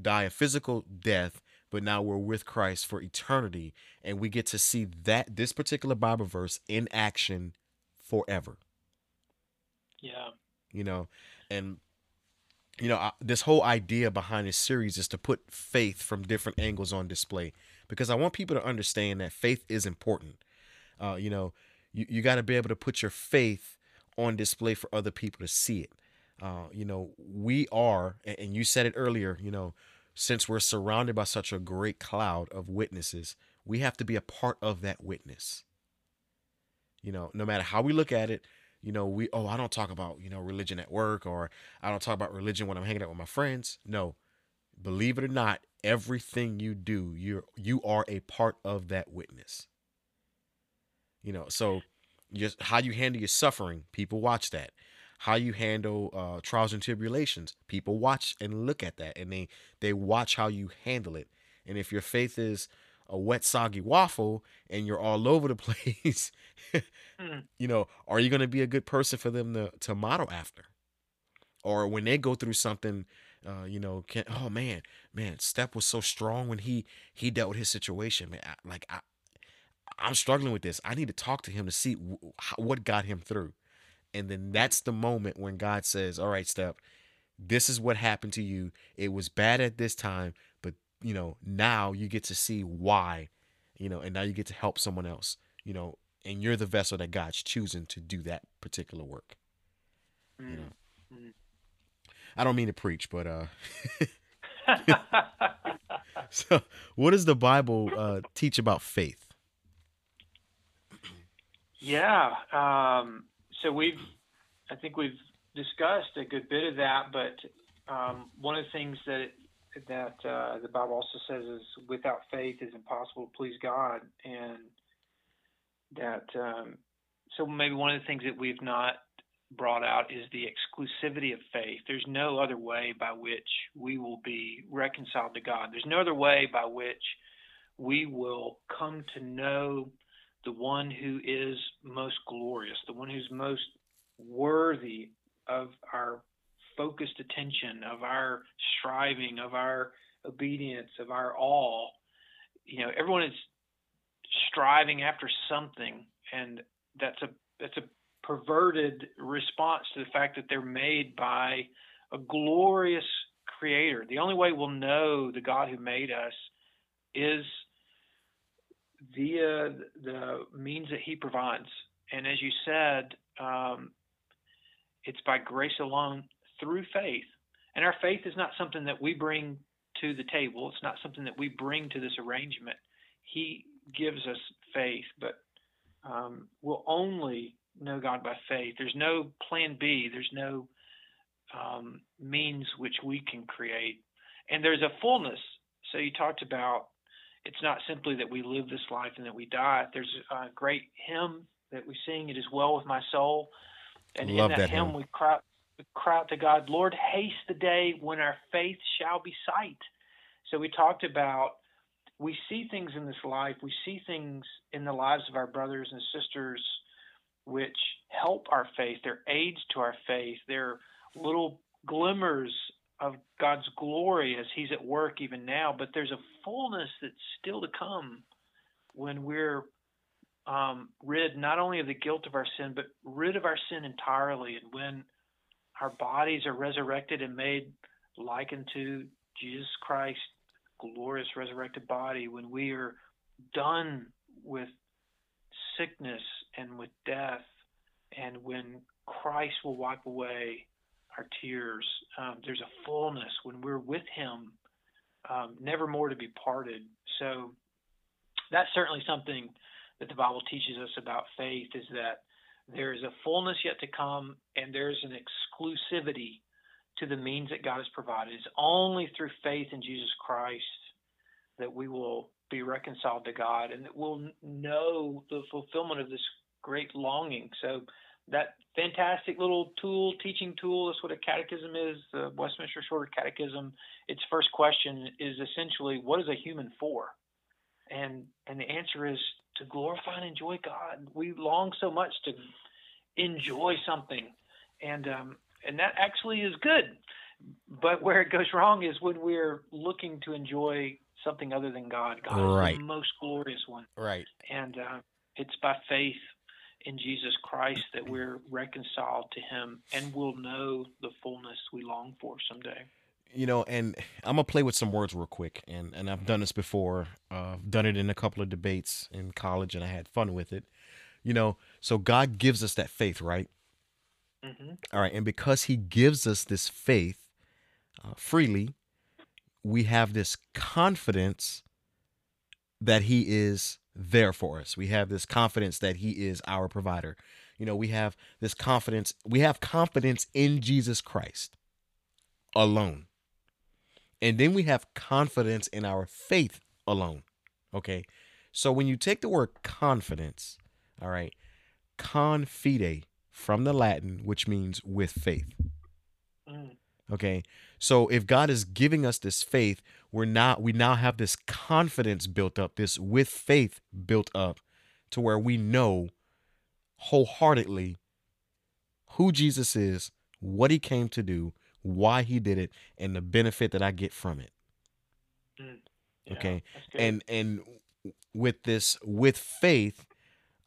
die a physical death, but now we're with Christ for eternity, and we get to see that this particular Bible verse in action forever. Yeah. You know, and you know, this whole idea behind this series is to put faith from different angles on display because I want people to understand that faith is important. Uh, you know, you, you got to be able to put your faith on display for other people to see it. Uh, you know, we are, and you said it earlier, you know, since we're surrounded by such a great cloud of witnesses, we have to be a part of that witness. You know, no matter how we look at it, you know, we, oh, I don't talk about, you know, religion at work or I don't talk about religion when I'm hanging out with my friends. No, believe it or not, everything you do, you're, you are a part of that witness. You know, so just how you handle your suffering, people watch that how you handle uh, trials and tribulations. People watch and look at that, and they they watch how you handle it. And if your faith is a wet, soggy waffle, and you're all over the (laughs) place, mm. you know, are you going to be a good person for them to to model after? Or when they go through something uh, you know, can oh man, man, Step was so strong when he he dealt with his situation, man. I, like I, I'm struggling with this. I need to talk to him to see w- what got him through. And then that's the moment when God says, "All right, Step, this is what happened to you. It was bad at this time, but you know, now you get to see why, you know, and now you get to help someone else, you know, and you're the vessel that God's choosing to do that particular work." You know. Mm. I don't mean to preach, but uh (laughs) so what does the Bible uh teach about faith? Yeah. Um, so we've, I think we've discussed a good bit of that, but um, one of the things that that uh, the Bible also says is without faith is impossible to please God, and that um, so maybe one of the things that we've not brought out is the exclusivity of faith. There's no other way by which we will be reconciled to God. There's no other way by which we will come to know the one who is most glorious, the one who's most worthy of our focused attention, of our striving, of our obedience, of our all. You know, everyone is striving after something, and that's a that's a perverted response to the fact that they're made by a glorious creator. The only way we'll know the God who made us is via the means that he provides. And as you said, um, it's by grace alone through faith. And our faith is not something that we bring to the table, it's not something that we bring to this arrangement. He gives us faith, but um, we'll only know God by faith. There's no plan B, there's no um, means which we can create. And there's a fullness. So you talked about it's not simply that we live this life and that we die. There's a great hymn that we sing, It is Well with My Soul. And Love in that, that hymn, hymn. we cry, cry out to God, Lord, haste the day when our faith shall be sight. So we talked about we see things in this life, we see things in the lives of our brothers and sisters which help our faith. They're aids to our faith. They're little glimmers of God's glory as He's at work even now. But there's a fullness that's still to come when we're um, rid not only of the guilt of our sin, but rid of our sin entirely. And when our bodies are resurrected and made like unto Jesus Christ's glorious resurrected body, when we are done with sickness and with death, and when Christ will wipe away our tears, um, there's a fullness when we're with Him, um, never more to be parted. So that's certainly something that the Bible teaches us about faith is that there is a fullness yet to come, and there's an exclusivity to the means that God has provided. It's only through faith in Jesus Christ that we will be reconciled to God and that we'll know the fulfillment of this great longing. So that fantastic little tool, teaching tool, that's what a catechism is, the Westminster Shorter Catechism. Its first question is essentially, what is a human for? And and the answer is to glorify and enjoy God. We long so much to enjoy something, and um, and that actually is good. But where it goes wrong is when we're looking to enjoy something other than God. God is the most glorious one, Right. and uh, it's by faith in Jesus Christ that we're reconciled to Him, and we'll know the fullness we long for someday. You know, and I'm gonna play with some words real quick, and and I've done this before. Uh, I've done it in a couple of debates in college, and I had fun with it. You know, so God gives us that faith, right? hmm All right, and because He gives us this faith uh, freely, we have this confidence that He is there for us. We have this confidence that He is our provider. You know, we have this confidence. We have confidence in Jesus Christ alone. And then we have confidence in our faith alone. Okay. So when you take the word confidence, all right, confide from the Latin, which means with faith. Mm. Okay. So if God is giving us this faith, we're not we now have this confidence built up, this with faith built up to where we know wholeheartedly who Jesus is, what he came to do, why he did it and the benefit that I get from it. Mm. Yeah, Okay. And and with this with faith,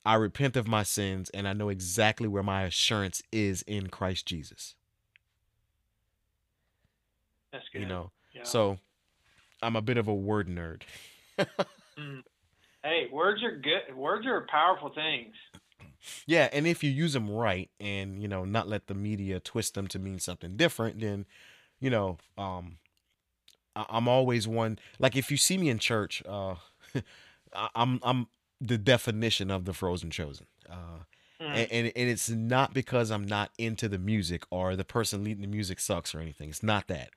I repent of my sins and I know exactly where my assurance is in Christ Jesus. that's good. You know. Yeah. So I'm a bit of a word nerd. (laughs) Mm. Hey, words are good. Words are powerful things. Yeah, and if you use them right and you know not let the media twist them to mean something different, then you know um I- I'm always one like if you see me in church, uh (laughs) I'm I'm the definition of the frozen chosen. Uh Mm. and, and and it's not because I'm not into the music or the person leading the music sucks or anything. It's not that.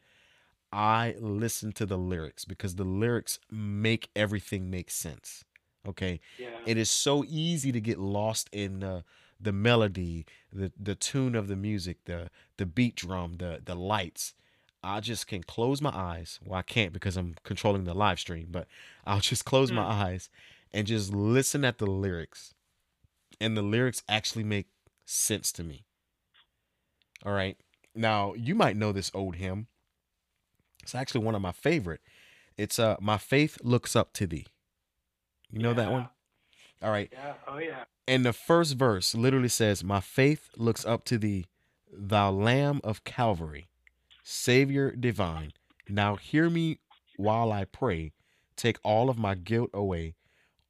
I listen to the lyrics because the lyrics make everything make sense. Okay? yeah. it is so easy to get lost in the the melody, the the tune of the music, the the beat drum, the the lights. I just can close my eyes. Well, I can't because I'm controlling the live stream, but (laughs) I'll just close my Hmm. eyes and just listen at the lyrics. And the lyrics actually make sense to me. All right. Now, you might know this old hymn. It's actually one of my favorite. It's uh my faith looks up to thee. You know that one? All right. Yeah. Oh yeah. And the first verse literally says, My faith looks up to thee, thou Lamb of Calvary, Savior divine. Now hear me while I pray. Take all of my guilt away.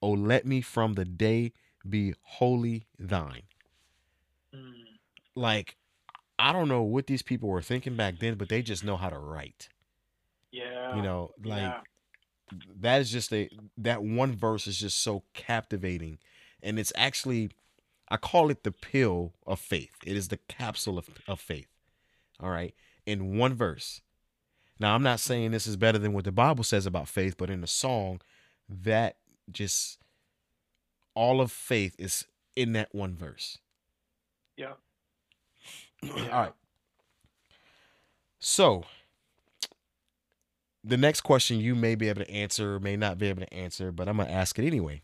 Oh, let me from the day be wholly thine. Mm. Like, I don't know what these people were thinking back then, but they just know how to write. Yeah. You know, like yeah. That is just a that one verse is just so captivating. And it's actually i call it the pill of faith. It is the capsule of, of faith. All right? In one verse. Now i'm not saying this is better than what the bible says about faith but in the song that just all of faith is in that one verse. Yeah. (clears throat) all right. So the next question you may be able to answer, may not be able to answer, but I'm going to ask it anyway.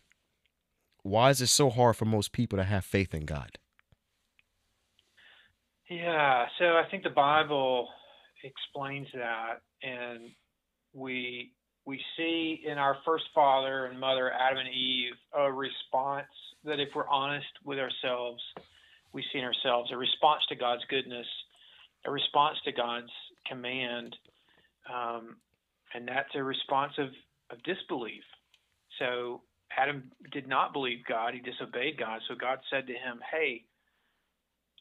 Why is it so hard for most people to have faith in God? Yeah, so I think the Bible explains that, and we we see in our first father and mother, Adam and Eve, a response that if we're honest with ourselves, we see in ourselves a response to God's goodness, a response to God's command, um, and that's a response of, of disbelief. So Adam did not believe God; he disobeyed God. So God said to him, "Hey."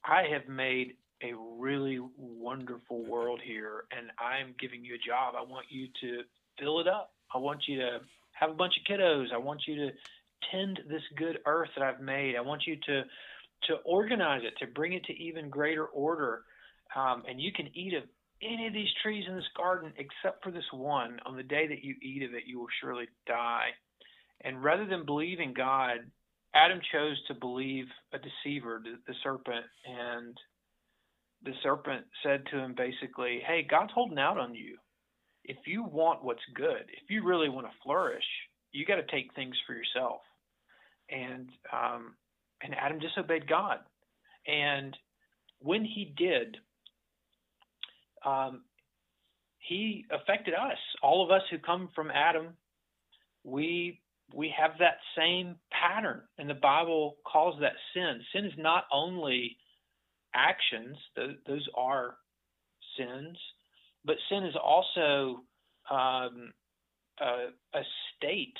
I have made a really wonderful world here, and I'm giving you a job. I want you to fill it up. I want you to have a bunch of kiddos. I want you to tend this good earth that I've made. I want you to to organize it, to bring it to even greater order. Um, and you can eat of any of these trees in this garden except for this one. On the day that you eat of it, you will surely die. And rather than believe in God, Adam chose to believe a deceiver, the, serpent, and the serpent said to him basically, "Hey, God's holding out on you. If you want what's good, if you really want to flourish, you got to take things for yourself." And um, and Adam disobeyed God, and when he did, um, he affected us. All of us who come from Adam, we we have that same pattern, and the Bible calls that sin. Sin is not only actions; those, those are sins, but sin is also um, a, a state,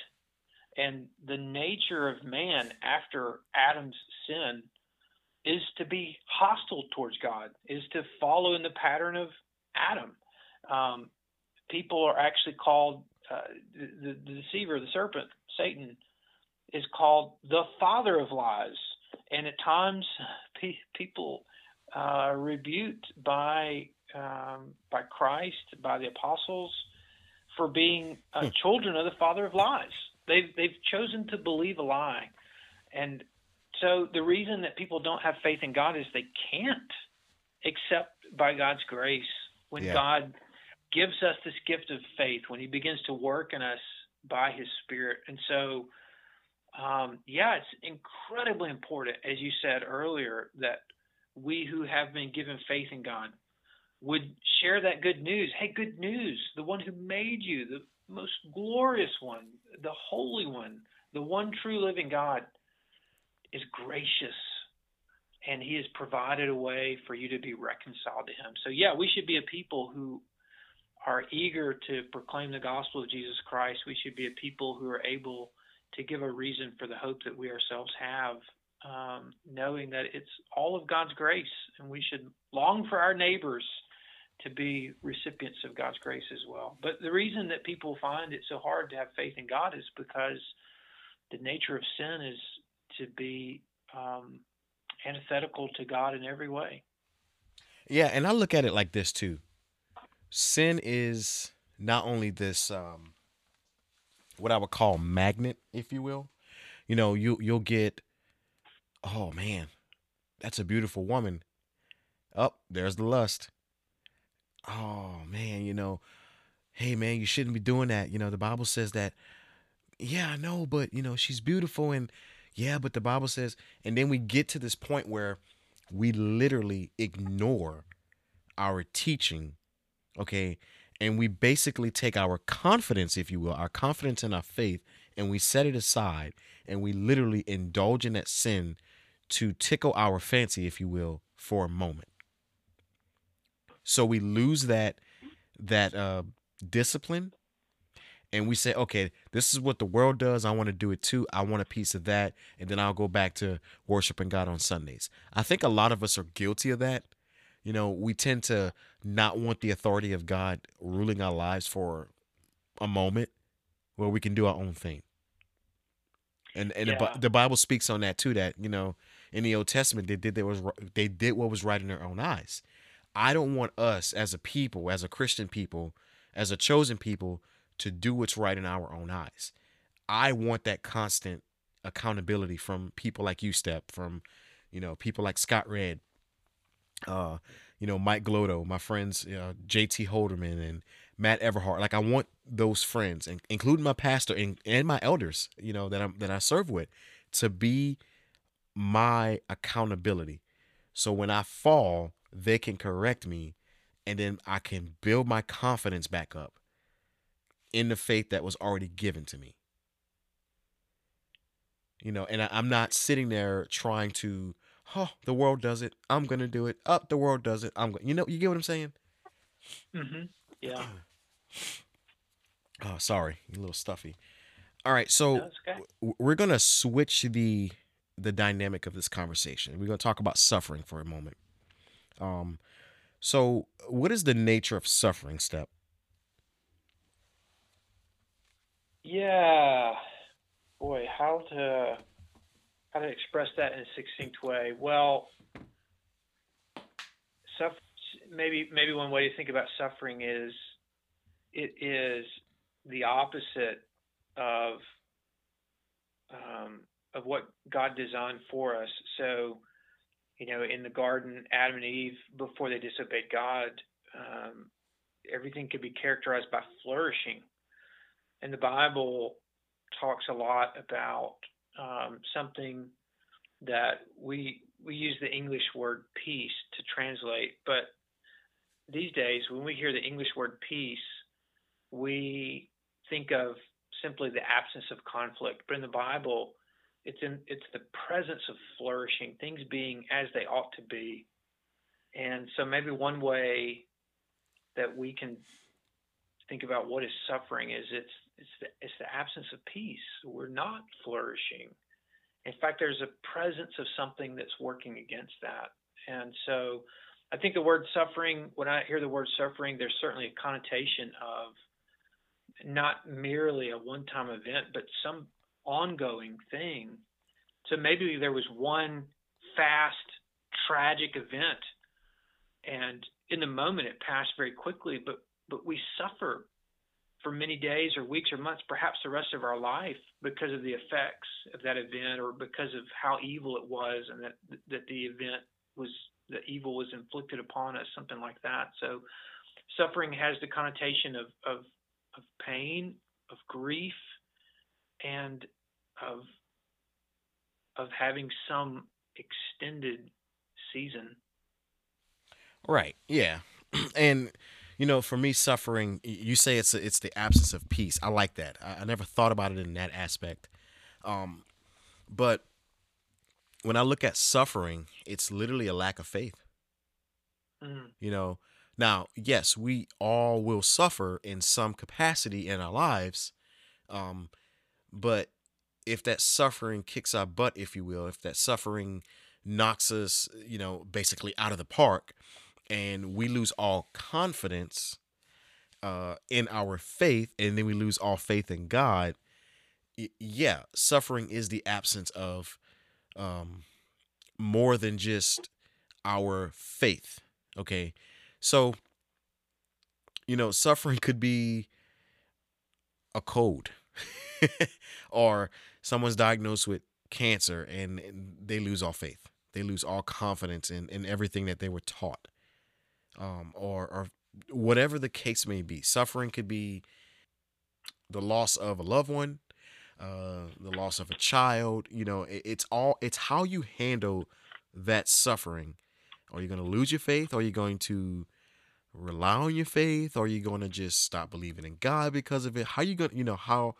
and the nature of man after Adam's sin is to be hostile towards God, is to follow in the pattern of Adam. Um, people are actually called uh, the, the deceiver, the serpent, Satan, is called the father of lies, and at times pe- people uh, are rebuked by um, by Christ, by the apostles, for being uh, children of the father of lies. They've they've chosen to believe a lie, and so the reason that people don't have faith in God is they can't, except by God's grace. When Yeah. God gives us this gift of faith, when He begins to work in us by His Spirit, and so um, yeah, it's incredibly important, as you said earlier, that we who have been given faith in God would share that good news. Hey, good news! The one who made you, the most glorious one, the holy one, the one true living God, is gracious and he has provided a way for you to be reconciled to him. So yeah, we should be a people who are eager to proclaim the gospel of Jesus Christ. We should be a people who are able to give a reason for the hope that we ourselves have, um, knowing that it's all of God's grace, and we should long for our neighbors to be recipients of God's grace as well. But the reason that people find it so hard to have faith in God is because the nature of sin is to be um, antithetical to God in every way. Yeah, and I look at it like this too. Sin is not only this um what I would call magnet, if you will. You know, you you'll get oh man, that's a beautiful woman. Up, oh, there's the lust. Oh man, you know, hey man, you shouldn't be doing that. You know, the Bible says that yeah, I know, but you know, she's beautiful and yeah, but the Bible says, and then we get to this point where we literally ignore our teaching, okay? And we basically take our confidence, if you will, our confidence in our faith, and we set it aside and we literally indulge in that sin to tickle our fancy, if you will, for a moment. So we lose that that uh, discipline and we say, okay, this is what the world does. I want to do it too. I want a piece of that. And then I'll go back to worshiping God on Sundays. I think a lot of us are guilty of that. You know, we tend to not want the authority of God ruling our lives for a moment where we can do our own thing. And and yeah. the, the Bible speaks on that too. That you know, in the Old Testament, they did they was they did what was right in their own eyes. I don't want us as a people, as a Christian people, as a chosen people, to do what's right in our own eyes. I want that constant accountability from people like you, Step, from you know people like Scott Red, uh, you know Mike Glotto, my friends uh, J.T. Holderman and Matt Everhart. Like I want those friends, and including my pastor and, and my elders, you know that I'm that I serve with, to be my accountability. So when I fall, they can correct me, and then I can build my confidence back up in the faith that was already given to me. You know, and I, am not sitting there trying to, oh, the world does it. I'm gonna do it. Up, oh, the world does it. I'm going. You know, you get what I'm saying? Mm-hmm. Yeah. (clears throat) oh, sorry, a little stuffy. All right, so okay. we're gonna switch the the dynamic of this conversation. We're gonna talk about suffering for a moment. Um, so what is the nature of suffering, Step? Yeah, boy, how to how to express that in a succinct way? Well, suff- maybe maybe one way to think about suffering is it is the opposite of um, of what God designed for us. So, you know, in the garden, Adam and Eve, before they disobeyed God, um, everything could be characterized by flourishing and the Bible talks a lot about um, something that we we use the English word peace to translate, but these days when we hear the English word peace, we think of simply the absence of conflict. But in the Bible, it's in it's the presence of flourishing, things being as they ought to be. And so maybe one way that we can think about what is suffering is it's it's the, it's the absence of peace. We're not flourishing. In fact, there's a presence of something that's working against that. And so I think the word suffering, when I hear the word suffering, there's certainly a connotation of not merely a one time event, but some ongoing thing. So maybe there was one fast, tragic event, and in the moment it passed very quickly, but but we suffer for many days or weeks or months, perhaps the rest of our life, because of the effects of that event or because of how evil it was and that that the event was the evil was inflicted upon us, something like that. So, suffering has the connotation of of, of pain, of grief, and of of having some extended season. Right. Yeah. (clears throat) and you know, for me, suffering. You say it's a, it's the absence of peace. I like that. I, I never thought about it in that aspect. Um, but when I look at suffering, it's literally a lack of faith. Mm. You know, now, yes, we all will suffer in some capacity in our lives. Um, but if that suffering kicks our butt, if you will, if that suffering knocks us, you know, basically out of the park and we lose all confidence uh, in our faith and then we lose all faith in God, y- yeah, suffering is the absence of um, more than just our faith. Okay. So, you know, suffering could be a cold (laughs) or someone's diagnosed with cancer and, they lose all faith. They lose all confidence in, in everything that they were taught. Um, or, or whatever the case may be. Suffering could be the loss of a loved one, uh, the loss of a child. You know, it, it's all, it's how you handle that suffering. Are you going to lose your faith? Are you going to rely on your faith? Are you going to just stop believing in God because of it? How you going to, you know, how,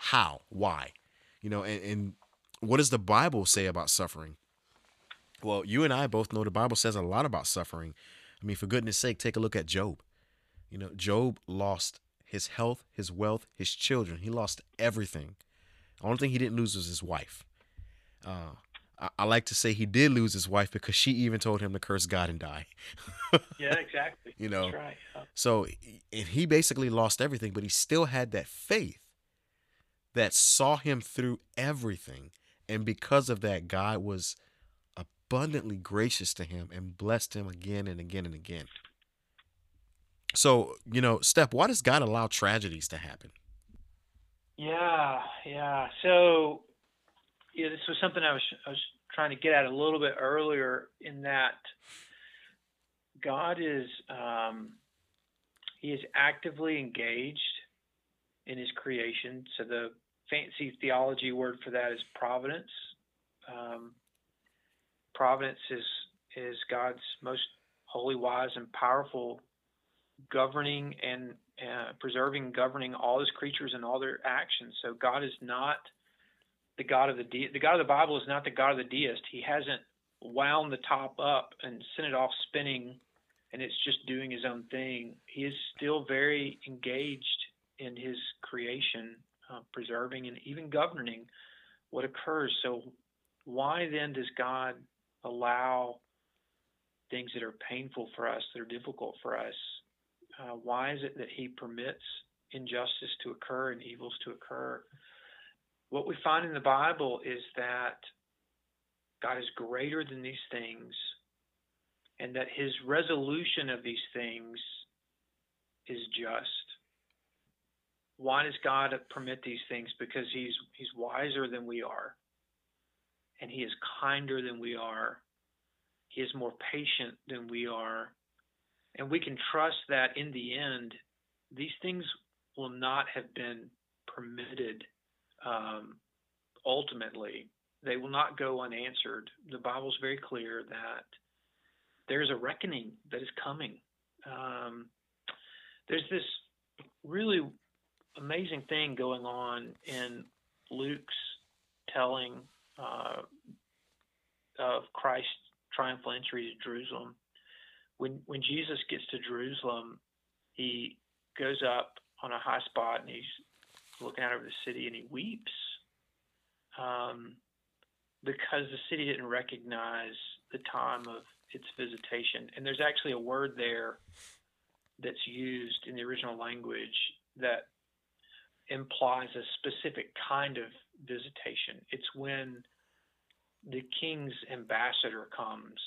how, why? You know, and, and what does the Bible say about suffering? Well, you and I both know the Bible says a lot about suffering. I mean, for goodness sake, take a look at Job. You know, Job lost his health, his wealth, his children. He lost everything. The only thing he didn't lose was his wife. Uh, I, I like to say he did lose his wife because she even told him to curse God and die. Yeah, (laughs) exactly. You know, right. Yeah. So and he basically lost everything, but he still had that faith that saw him through everything. And because of that, God was abundantly gracious to him and blessed him again and again and again. So, you know, Step, why does God allow tragedies to happen? Yeah, yeah. So, yeah, this was something I was I was trying to get at a little bit earlier. In that, God is um, He is actively engaged in His creation. So the fancy theology word for that is providence. Um, providence is is God's most holy, wise, and powerful governing and uh, preserving, governing all His creatures and all their actions. So God is not the God of the de- the God of the Bible is not the God of the deist. He hasn't wound the top up and sent it off spinning, and it's just doing His own thing. He is still very engaged in His creation, uh, preserving and even governing what occurs. So why then does God allow things that are painful for us, that are difficult for us? Uh, why is it that He permits injustice to occur and evils to occur? What we find in the Bible is that God is greater than these things and that His resolution of these things is just. Why does God permit these things? Because He's He's wiser than we are and he is kinder than we are. He is more patient than we are. And we can trust that in the end, these things will not have been permitted um, ultimately. They will not go unanswered. The Bible is very clear that there's a reckoning that is coming. Um, there's this really amazing thing going on in Luke's telling uh, of Christ's triumphal entry to Jerusalem. When when Jesus gets to Jerusalem, he goes up on a high spot and he's looking out over the city and he weeps um, because the city didn't recognize the time of its visitation. And there's actually a word there that's used in the original language that implies a specific kind of visitation. It's when the king's ambassador comes.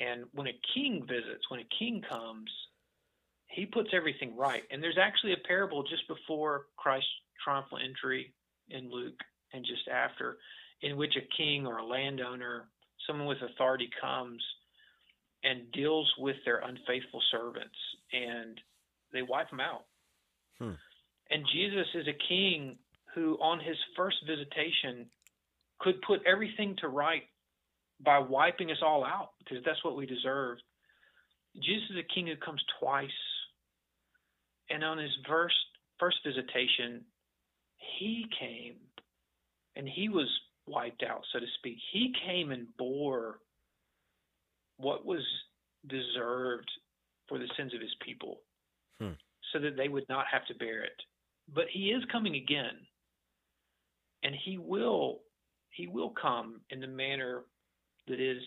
And when a king visits, when a king comes, he puts everything right. And there's actually a parable just before Christ's triumphal entry in Luke and just after, in which a king or a landowner, someone with authority comes and deals with their unfaithful servants and they wipe them out. Hmm. And Jesus is a king who, on his first visitation, could put everything to right by wiping us all out because that's what we deserve. Jesus is a king who comes twice. And on his first first visitation, he came and he was wiped out, so to speak. He came and bore what was deserved for the sins of his people Hmm. so that they would not have to bear it. But he is coming again. And he will he will come in the manner that is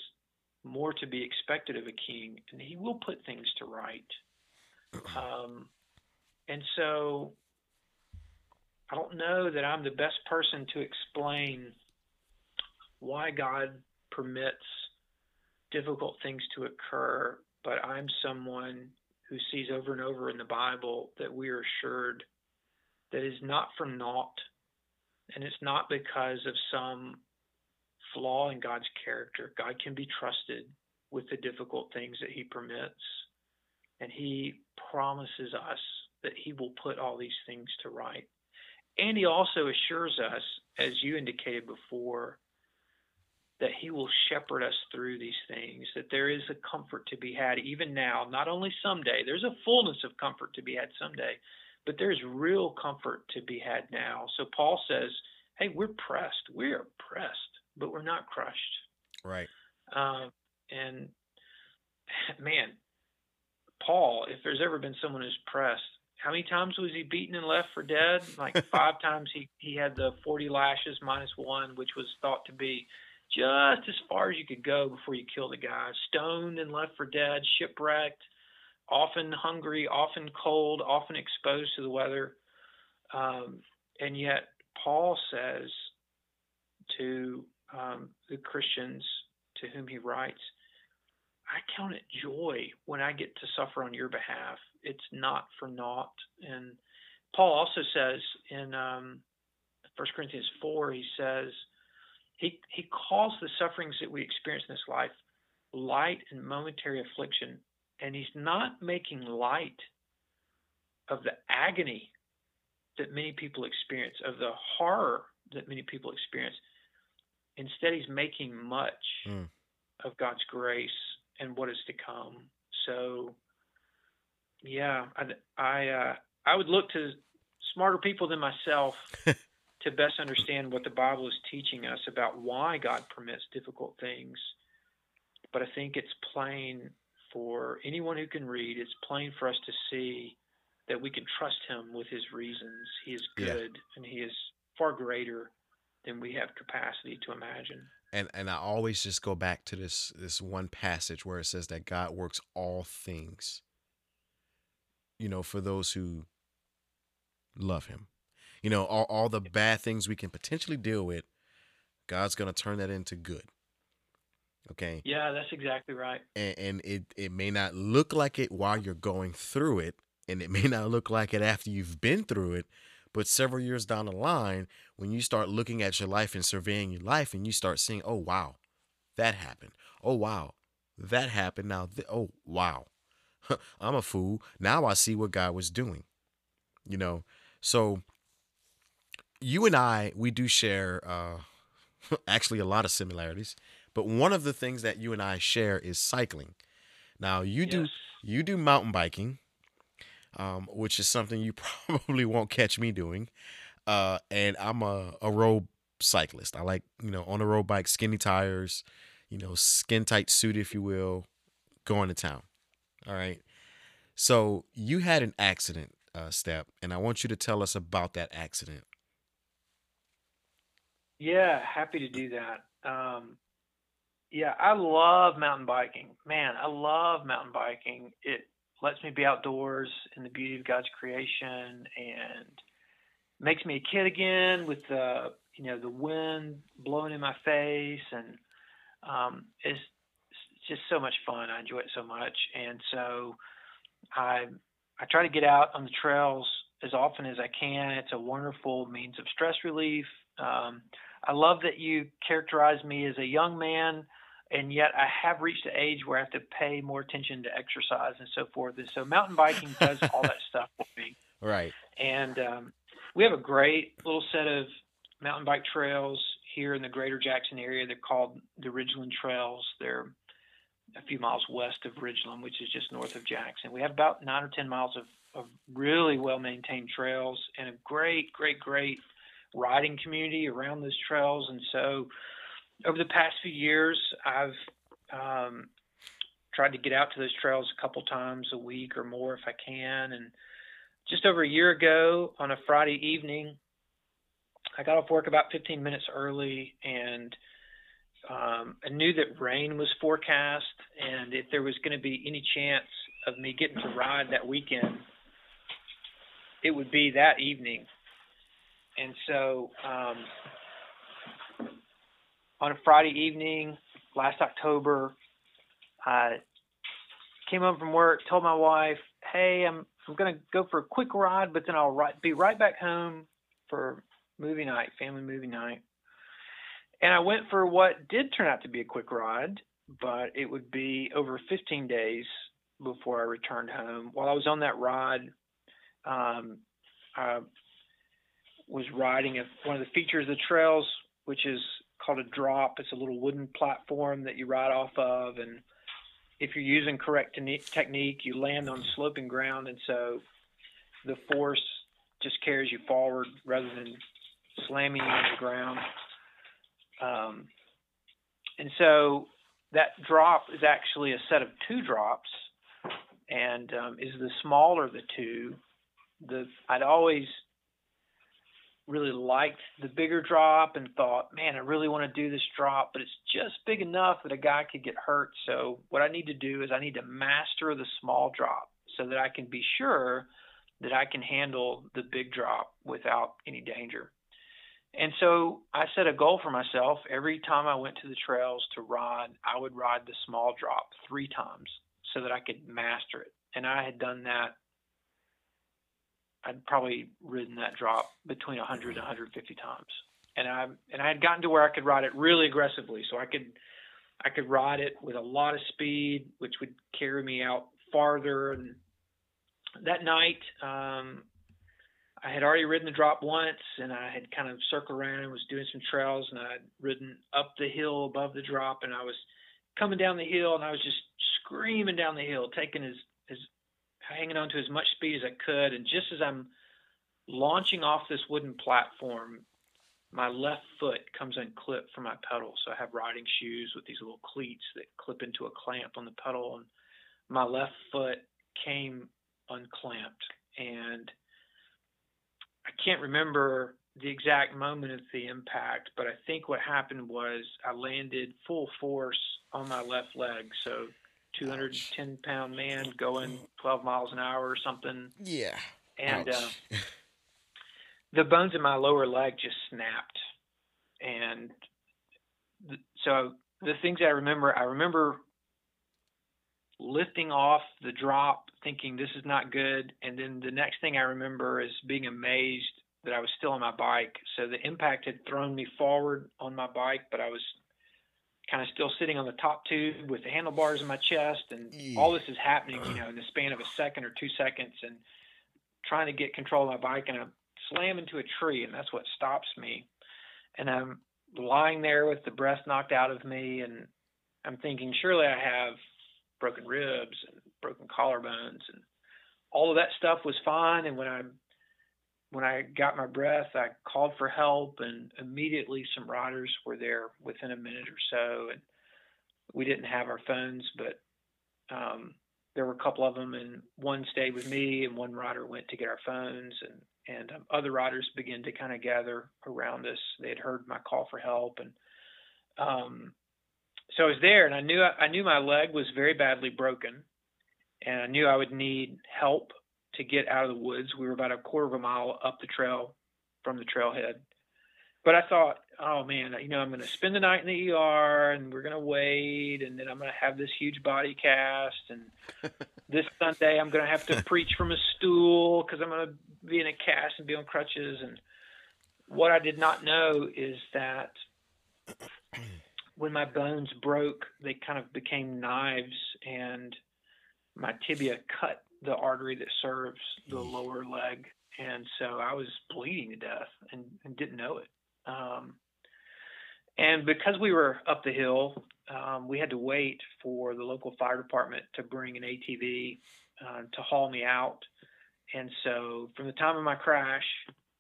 more to be expected of a king, and he will put things to right. (clears throat) Um, and so I don't know that I'm the best person to explain why God permits difficult things to occur, but I'm someone who sees over and over in the Bible that we are assured that is not for naught, and it's not because of some flaw in God's character. God can be trusted with the difficult things that He permits, and He promises us that He will put all these things to right. And He also assures us, as you indicated before, that He will shepherd us through these things, that there is a comfort to be had even now, not only someday. There's a fullness of comfort to be had someday, but there's real comfort to be had now. So Paul says, hey, we're pressed. We are pressed, but we're not crushed. Right. Um, and (laughs) man, Paul, if there's ever been someone who's pressed, how many times was he beaten and left for dead? Like (laughs) five times he, he had the 40 lashes minus one, which was thought to be just as far as you could go before you kill the guy. Stoned and left for dead, shipwrecked, often hungry, often cold, often exposed to the weather. Um, and yet, Paul says to um, the Christians to whom he writes, I count it joy when I get to suffer on your behalf. It's not for naught. And Paul also says in um, 1 Corinthians 4, he says, he, he calls the sufferings that we experience in this life light and momentary affliction. And he's not making light of the agony that many people experience, of the horror that many people experience. Instead, he's making much Mm. of God's grace and what is to come. So, yeah, I I, uh, I would look to smarter people than myself (laughs) to best understand what the Bible is teaching us about why God permits difficult things. But I think it's plain for anyone who can read. It's plain for us to see that we can trust Him with His reasons. He is Yeah. good, and He is far greater than we have capacity to imagine. and and I always just go back to this this one passage where it says that God works all things you know for those who love him you know all, all the bad things we can potentially deal with God's going to turn that into good okay? Yeah, that's exactly right. and, and it it may not look like it while you're going through it and it (laughs) may not look like it after you've been through it but several years down the line when you start looking at your life and surveying your life and you start seeing oh wow that happened. Oh wow that happened. Now th- oh wow. (laughs) I'm a fool. Now i see what god was doing. You know? So you and i we do share uh (laughs) actually a lot of similarities but one of the things that you and i share is cycling. Now you do you do mountain biking um, which is something you (laughs) probably won't catch me doing uh, and i'm a, a road cyclist. I like you know on a road bike skinny tires you know skin tight suit if you will going to town all right? So you had an accident uh, Step and i want you to tell us about that accident. Yeah, happy to do that. Um, yeah, I love mountain biking. Man, I love mountain biking. It lets me be outdoors in the beauty of God's creation and makes me a kid again with the you know the wind blowing in my face and um, it's, it's just so much fun. I enjoy it so much, and so I I try to get out on the trails as often as I can. It's a wonderful means of stress relief. Um, I love that you characterize me as a young man, and yet I have reached the age where I have to pay more attention to exercise and so forth. And so mountain biking does all that stuff for me. (laughs) right And um, we have a great little set of mountain bike trails here in the greater Jackson area. They're called the Ridgeland Trails. They're a few miles west of Ridgeland, which is just north of Jackson. We have about nine or 10 miles of, of really well maintained trails and a great, great, great riding community around those trails. And so over the past few years, I've um, tried to get out to those trails a couple times a week or more if I can. And just over a year ago on a Friday evening, I got off work about 15 minutes early and um, I knew that rain was forecast, and if there was going to be any chance of me getting to ride that weekend, it would be that evening. And so, um, on a Friday evening last October, I came home from work, told my wife, "Hey, I'm I'm to go for a quick ride, but then I'll right, be right back home for movie night, family movie night." And I went for what did turn out to be a quick ride, but it would be over 15 days before I returned home. While I was on that ride, um, I was riding a, one of the features of the trails, which is called a drop. It's a little wooden platform that you ride off of, and if you're using correct technique, you land on sloping ground, and so the force just carries you forward rather than slamming you on the ground. Um, and so that drop is actually a set of two drops, and um, is the smaller of the two. The I'd always really liked the bigger drop and thought, man, I really want to do this drop, but it's just big enough that a guy could get hurt. So what I need to do is I need to master the small drop so that I can be sure that I can handle the big drop without any danger. And so I set a goal for myself. Every time I went to the trails to ride, I would ride the small drop three times so that I could master it. And I had done that. I'd probably ridden that drop between 100 and 150 times. And I and I had gotten to where I could ride it really aggressively, so I could I could ride it with a lot of speed, which would carry me out farther. And that night, um, I had already ridden the drop once, and I had kind of circled around and was doing some trails, and I'd ridden up the hill above the drop, and I was coming down the hill, and I was just screaming down the hill, taking as as hanging on to as much speed as I could, and just as I'm launching off this wooden platform, my left foot comes unclipped from my pedal. So I have riding shoes with these little cleats that clip into a clamp on the pedal, and my left foot came unclamped, and I can't remember the exact moment of the impact, but I think what happened was I landed full force on my left leg. So 210 pound man going 12 miles an hour or something. Yeah. And uh, (laughs) the bones in my lower leg just snapped. And th- so the things I remember, I remember lifting off the drop, thinking this is not good. And then the next thing I remember is being amazed that I was still on my bike. So the impact had thrown me forward on my bike, but I was kind of still sitting on the top tube with the handlebars in my chest. And all this is happening, you know, in the span of a second or two seconds and trying to get control of my bike. And I slam into a tree, and that's what stops me. And I'm lying there with the breath knocked out of me. And I'm thinking, surely I have broken ribs and broken collarbones and all of that stuff was fine and when I when I got my breath I called for help and immediately some riders were there within a minute or so and we didn't have our phones but um, there were a couple of them and one stayed with me and one rider went to get our phones and and um, other riders began to kind of gather around us. They had heard my call for help and um, so I was there, and I knew I knew my leg was very badly broken, and I knew I would need help to get out of the woods. We were about a quarter of a mile up the trail from the trailhead, but I thought, oh man, you know, I'm going to spend the night in the ER, and we're going to wait, and then I'm going to have this huge body cast, and (laughs) this Sunday I'm going to have to preach from a stool because I'm going to be in a cast and be on crutches, and what I did not know is that (clears throat) when my bones broke, they kind of became knives, and my tibia cut the artery that serves the lower leg, and so I was bleeding to death and, and didn't know it. Um, and because we were up the hill, um, we had to wait for the local fire department to bring an ATV uh, to haul me out. And so, from the time of my crash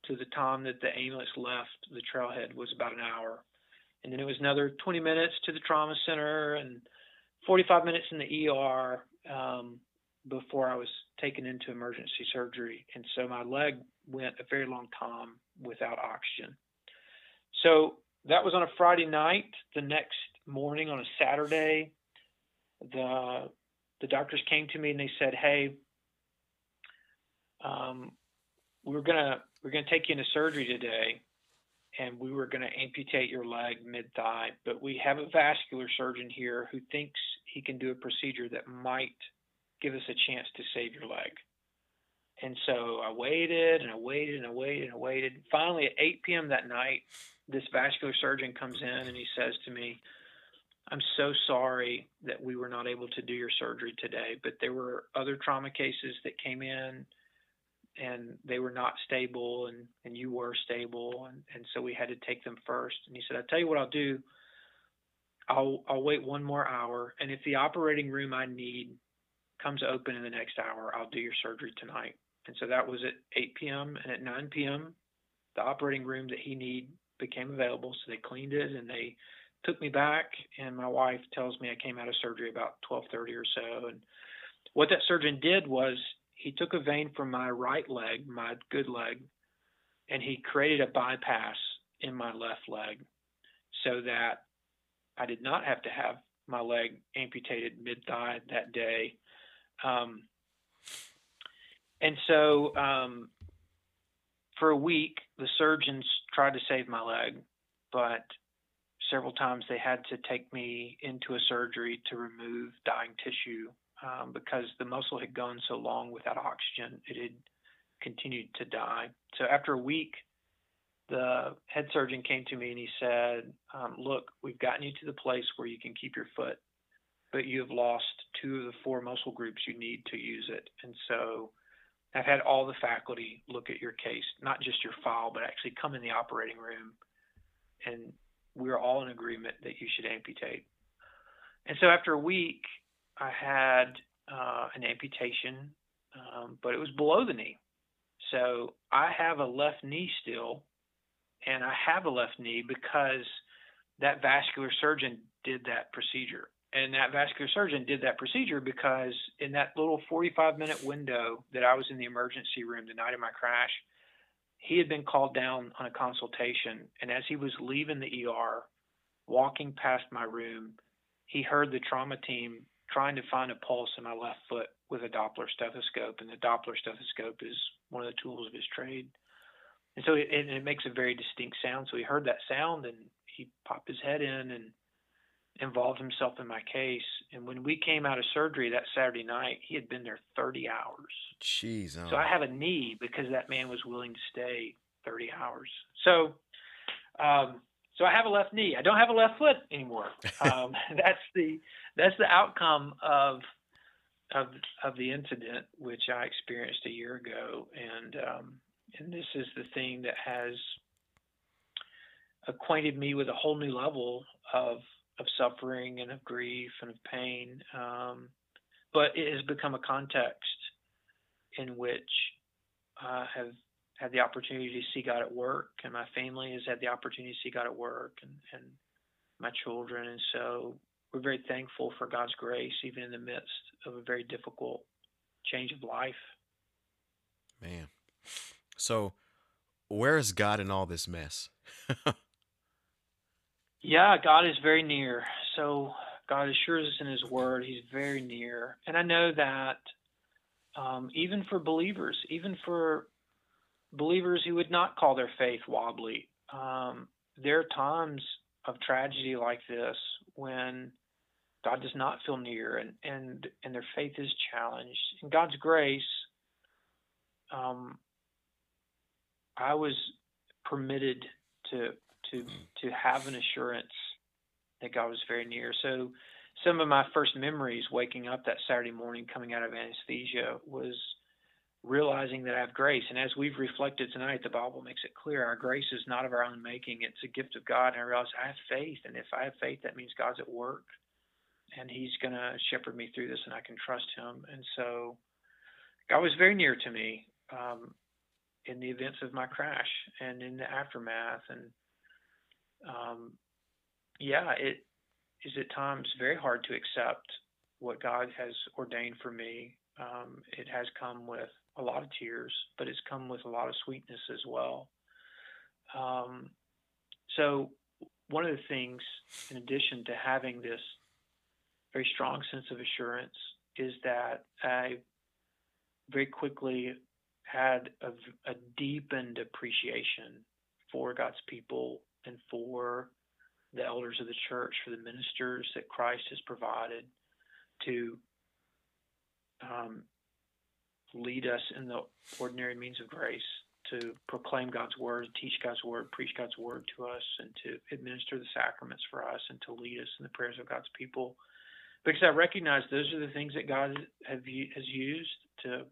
to the time that the ambulance left the trailhead was about an hour. And then it was another 20 minutes to the trauma center and 45 minutes in the ER um, before I was taken into emergency surgery. And so my leg went a very long time without oxygen. So that was on a Friday night. The next morning on a Saturday, the the doctors came to me and they said, "Hey, um, we're gonna we're gonna take you into surgery today, and we were gonna amputate your leg mid thigh, but we have a vascular surgeon here who thinks he can do a procedure that might give us a chance to save your leg." And so I waited and I waited and I waited and I waited. Finally, at 8 p.m. that night, this vascular surgeon comes in and he says to me, I'm so sorry that we were not able to do your surgery today, but there were other trauma cases that came in and they were not stable and, and you were stable and, and so we had to take them first. And he said, I'll tell you what I'll do. I'll I'll wait one more hour and if the operating room I need comes open in the next hour, I'll do your surgery tonight. And so that was at 8 p.m. and at 9 p.m. the operating room that he needed became available. So they cleaned it and they took me back. And my wife tells me I came out of surgery about 12:30 or so. And what that surgeon did was he took a vein from my right leg, my good leg, and he created a bypass in my left leg, so that I did not have to have my leg amputated mid thigh that day. Um, and so um, for a week, the surgeons tried to save my leg, but several times they had to take me into a surgery to remove dying tissue um, because the muscle had gone so long without oxygen, it had continued to die. So after a week, the head surgeon came to me and he said, um, Look, we've gotten you to the place where you can keep your foot, but you have lost two of the four muscle groups you need to use it. And so I've had all the faculty look at your case, not just your file, but actually come in the operating room, and we're all in agreement that you should amputate. And so after a week, I had uh, an amputation, um, but it was below the knee. So I have a left knee still, and I have a left knee because that vascular surgeon did that procedure and that vascular surgeon did that procedure because in that little 45 minute window that I was in the emergency room the night of my crash, he had been called down on a consultation. And as he was leaving the ER, walking past my room, he heard the trauma team trying to find a pulse in my left foot with a Doppler stethoscope. And the Doppler stethoscope is one of the tools of his trade. And so it, it makes a very distinct sound. So he heard that sound and he popped his head in and involved himself in my case. And when we came out of surgery that Saturday night, he had been there 30 hours. Jeez. Oh. So I have a knee because that man was willing to stay 30 hours. So, um, so I have a left knee. I don't have a left foot anymore. (laughs) Um, that's the that's the outcome of of of the incident which I experienced a year ago, and um, and this is the thing that has acquainted me with a whole new level of of suffering and of grief and of pain. Um, but it has become a context in which I have had the opportunity to see God at work, and my family has had the opportunity to see God at work, and, and my children. And so we're very thankful for God's grace, even in the midst of a very difficult change of life. Man. So, where is God in all this mess? (laughs) Yeah, God is very near. So God assures us in His Word, He's very near. And I know that um, even for believers, even for believers who would not call their faith wobbly, um, there are times of tragedy like this when God does not feel near and, and, and their faith is challenged. In God's grace, um, I was permitted to to to have an assurance that God was very near. So some of my first memories waking up that Saturday morning coming out of anesthesia was realizing that I have grace. And as we've reflected tonight, the Bible makes it clear our grace is not of our own making, it's a gift of God. And I realized I have faith. And if I have faith, that means God's at work. and He's going to shepherd me through this, and I can trust Him. And so, God was very near to me um, in the events of my crash and in the aftermath, and um, yeah, it is at times very hard to accept what God has ordained for me. Um, it has come with a lot of tears, but it's come with a lot of sweetness as well. Um, so, one of the things, in addition to having this very strong sense of assurance, is that I very quickly had a, a deepened appreciation for God's people and for the elders of the church, for the ministers that Christ has provided to um, lead us in the ordinary means of grace, to proclaim God's word, teach God's word, preach God's word to us, and to administer the sacraments for us, and to lead us in the prayers of God's people. Because I recognize those are the things that God have, has used to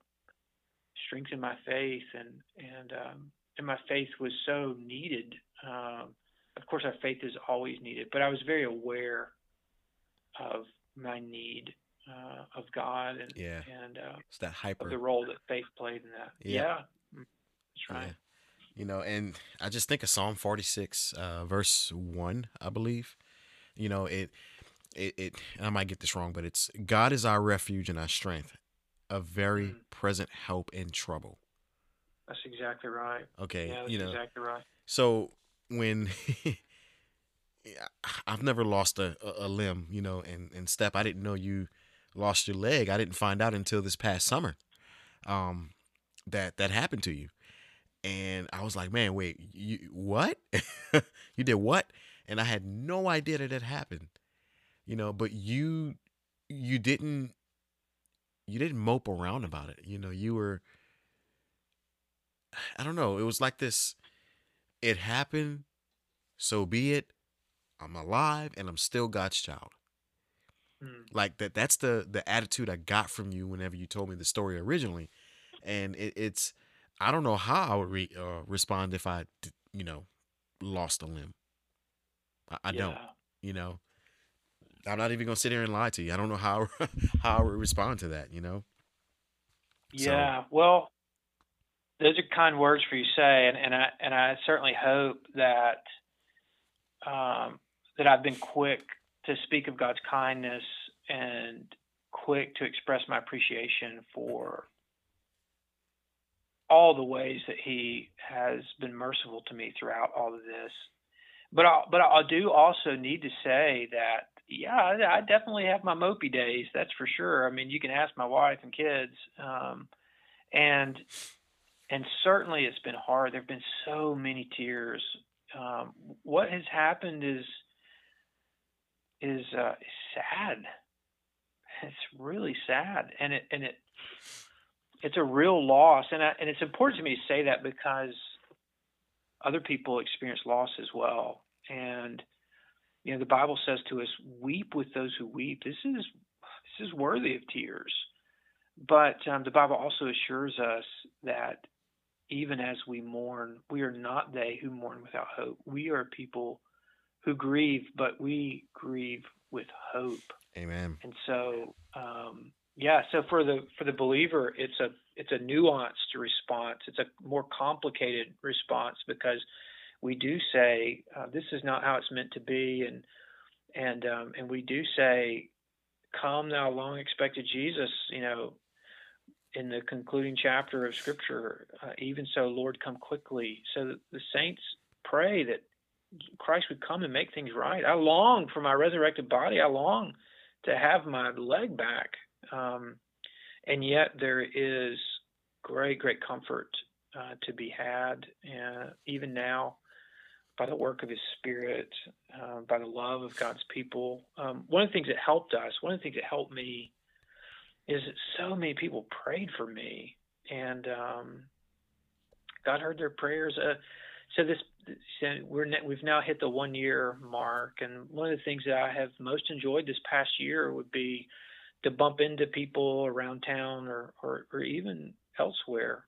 strengthen my faith, and and um, and my faith was so needed. Um, of course, our faith is always needed, but I was very aware of my need uh, of God and yeah. and uh, it's that hyper the role that faith played in that. Yeah, yeah. Mm, that's right. Yeah. You know, and I just think of Psalm 46, uh, verse one, I believe. You know, it, it, it. I might get this wrong, but it's God is our refuge and our strength, a very mm. present help in trouble. That's exactly right. Okay, yeah, you know, exactly right. So when (laughs) I've never lost a, a, limb, you know, and, and Step, I didn't know you lost your leg. I didn't find out until this past summer um, that that happened to you. And I was like, man, wait, you what? (laughs) you did what? And I had no idea that it happened. You know, but you you didn't you didn't mope around about it. You know, you were I don't know, it was like this it happened, so be it. I'm alive and I'm still God's child. Mm. Like that that's the the attitude I got from you whenever you told me the story originally. And it, it's I don't know how I would re, uh, respond if I you know lost a limb. I, I yeah. don't, you know. I'm not even gonna sit here and lie to you. I don't know how (laughs) how I would respond to that, you know. Yeah, so. well, those are kind words for you to say, and, and I and I certainly hope that um, that I've been quick to speak of God's kindness and quick to express my appreciation for all the ways that He has been merciful to me throughout all of this. But I, but I do also need to say that yeah, I definitely have my mopey days. That's for sure. I mean, you can ask my wife and kids, um, and and certainly it's been hard. There've been so many tears. Um, what has happened is is uh, sad. It's really sad, and it and it it's a real loss, and I, and it's important to me to say that because other people experience loss as well, and you know the Bible says to us, "Weep with those who weep." This is this is worthy of tears, but um, the Bible also assures us that even as we mourn, we are not they who mourn without hope. We are people who grieve, but we grieve with hope. Amen. And so, um, yeah. So for the for the believer, it's a it's a nuanced response. It's a more complicated response because we do say uh, this is not how it's meant to be, and and um, and we do say, "Come, thou long expected Jesus." You know, in the concluding chapter of Scripture, uh, even so, Lord, come quickly. So that the saints pray that Christ would come and make things right. I long for my resurrected body. I long to have my leg back. Um, and yet there is great, great comfort uh, to be had, uh, even now, by the work of His Spirit, uh, by the love of God's people. Um, one of the things that helped us, one of the things that helped me is that so many people prayed for me, and um, God heard their prayers. Uh, so this, so we're we've now hit the one year mark, and one of the things that I have most enjoyed this past year would be to bump into people around town or or, or even elsewhere,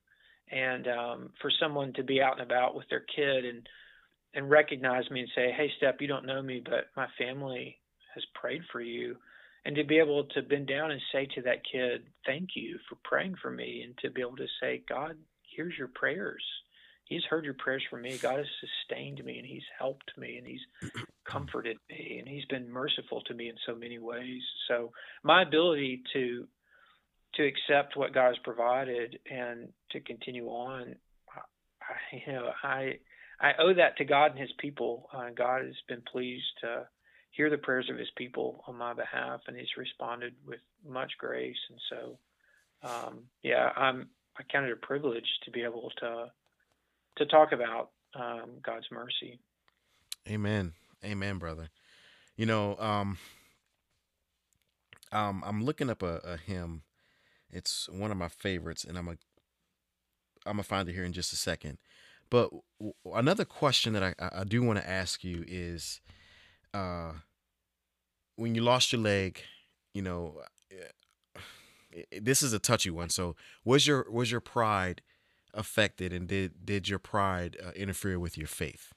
and um, for someone to be out and about with their kid and and recognize me and say, "Hey, Step, you don't know me, but my family has prayed for you." And to be able to bend down and say to that kid, "Thank you for praying for me," and to be able to say, "God, here's your prayers. He's heard your prayers for me. God has sustained me, and He's helped me, and He's (clears throat) comforted me, and He's been merciful to me in so many ways." So my ability to to accept what God has provided and to continue on, I, you know, I I owe that to God and His people. Uh, God has been pleased to hear the prayers of His people on my behalf, and He's responded with much grace. And so, um, yeah, I'm I count it a privilege to be able to to talk about um, God's mercy. Amen, amen, brother. You know, um, um, I'm looking up a, a hymn. It's one of my favorites, and I'm a I'm gonna find it here in just a second. But w- another question that I, I do want to ask you is, uh, when you lost your leg, you know, this is a touchy one. So was your was your pride affected, and did did your pride uh, interfere with your faith?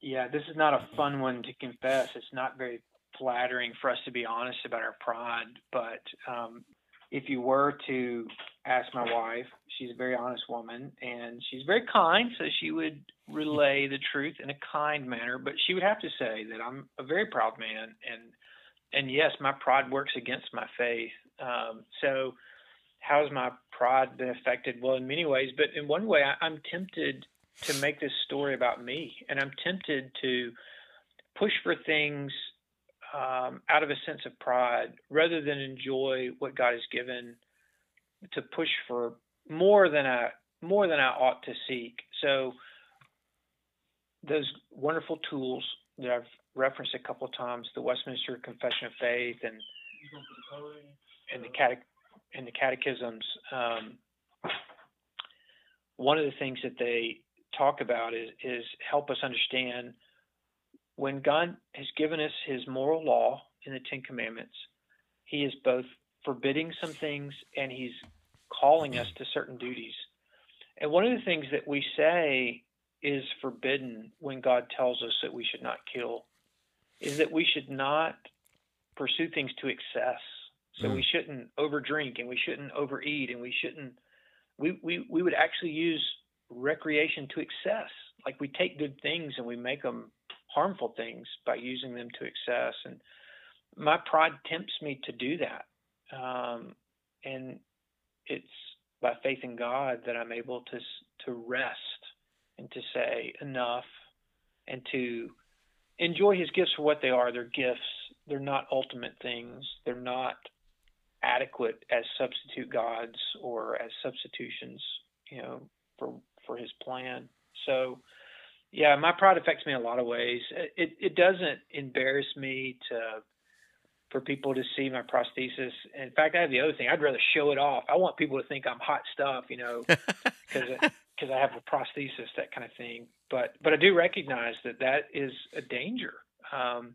Yeah, this is not a fun one to confess. It's not very flattering for us to be honest about our pride, but um, if you were to ask my wife, she's a very honest woman and she's very kind, so she would relay the truth in a kind manner, but she would have to say that I'm a very proud man and and yes, my pride works against my faith. Um, so how has my pride been affected? Well, in many ways, but in one way, I, I'm tempted to make this story about me, and I'm tempted to push for things um, out of a sense of pride rather than enjoy what God has given to push for more than I more than I ought to seek. So those wonderful tools that I've referenced a couple of times, the Westminster Confession of Faith and and the catech and the catechisms. Um, one of the things that they talk about is is help us understand when God has given us his moral law in the Ten Commandments, he is both forbidding some things and he's calling us to certain duties. And one of the things that we say is forbidden when God tells us that we should not kill is that we should not pursue things to excess. So mm. we shouldn't overdrink and we shouldn't overeat and we shouldn't we, we, we would actually use recreation to excess. Like we take good things and we make them harmful things by using them to excess. And my pride tempts me to do that. Um, and it's by faith in God that I'm able to to rest and to say enough and to enjoy his gifts for what they are. They're gifts. They're not ultimate things. They're not adequate as substitute gods or as substitutions, you know, for for his plan. So yeah, my pride affects me in a lot of ways. It it doesn't embarrass me to for people to see my prosthesis. In fact, I have the other thing. I'd rather show it off. I want people to think I'm hot stuff, you know, (laughs) because because I have a prosthesis, that kind of thing. But but I do recognize that that is a danger, um,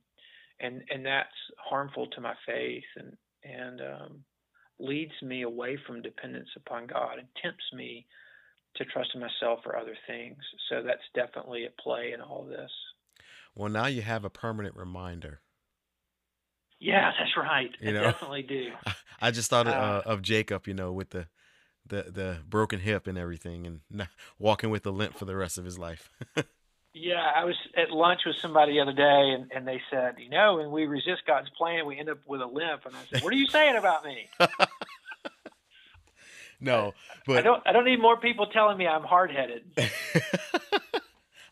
and and that's harmful to my faith and and um, leads me away from dependence upon God and tempts me to trust in myself or other things. So that's definitely at play in all this. Well, now you have a permanent reminder. Yeah, that's right. You I know, definitely do. (laughs) I just thought uh, uh, of Jacob, you know, with the the the broken hip and everything, and (laughs) walking with a limp for the rest of his life. (laughs) yeah, I was at lunch with somebody the other day, and, and they said, you know, when we resist God's plan, we end up with a limp. And I said, what are you saying about me? no, but I don't. I don't need more people telling me I'm hard headed.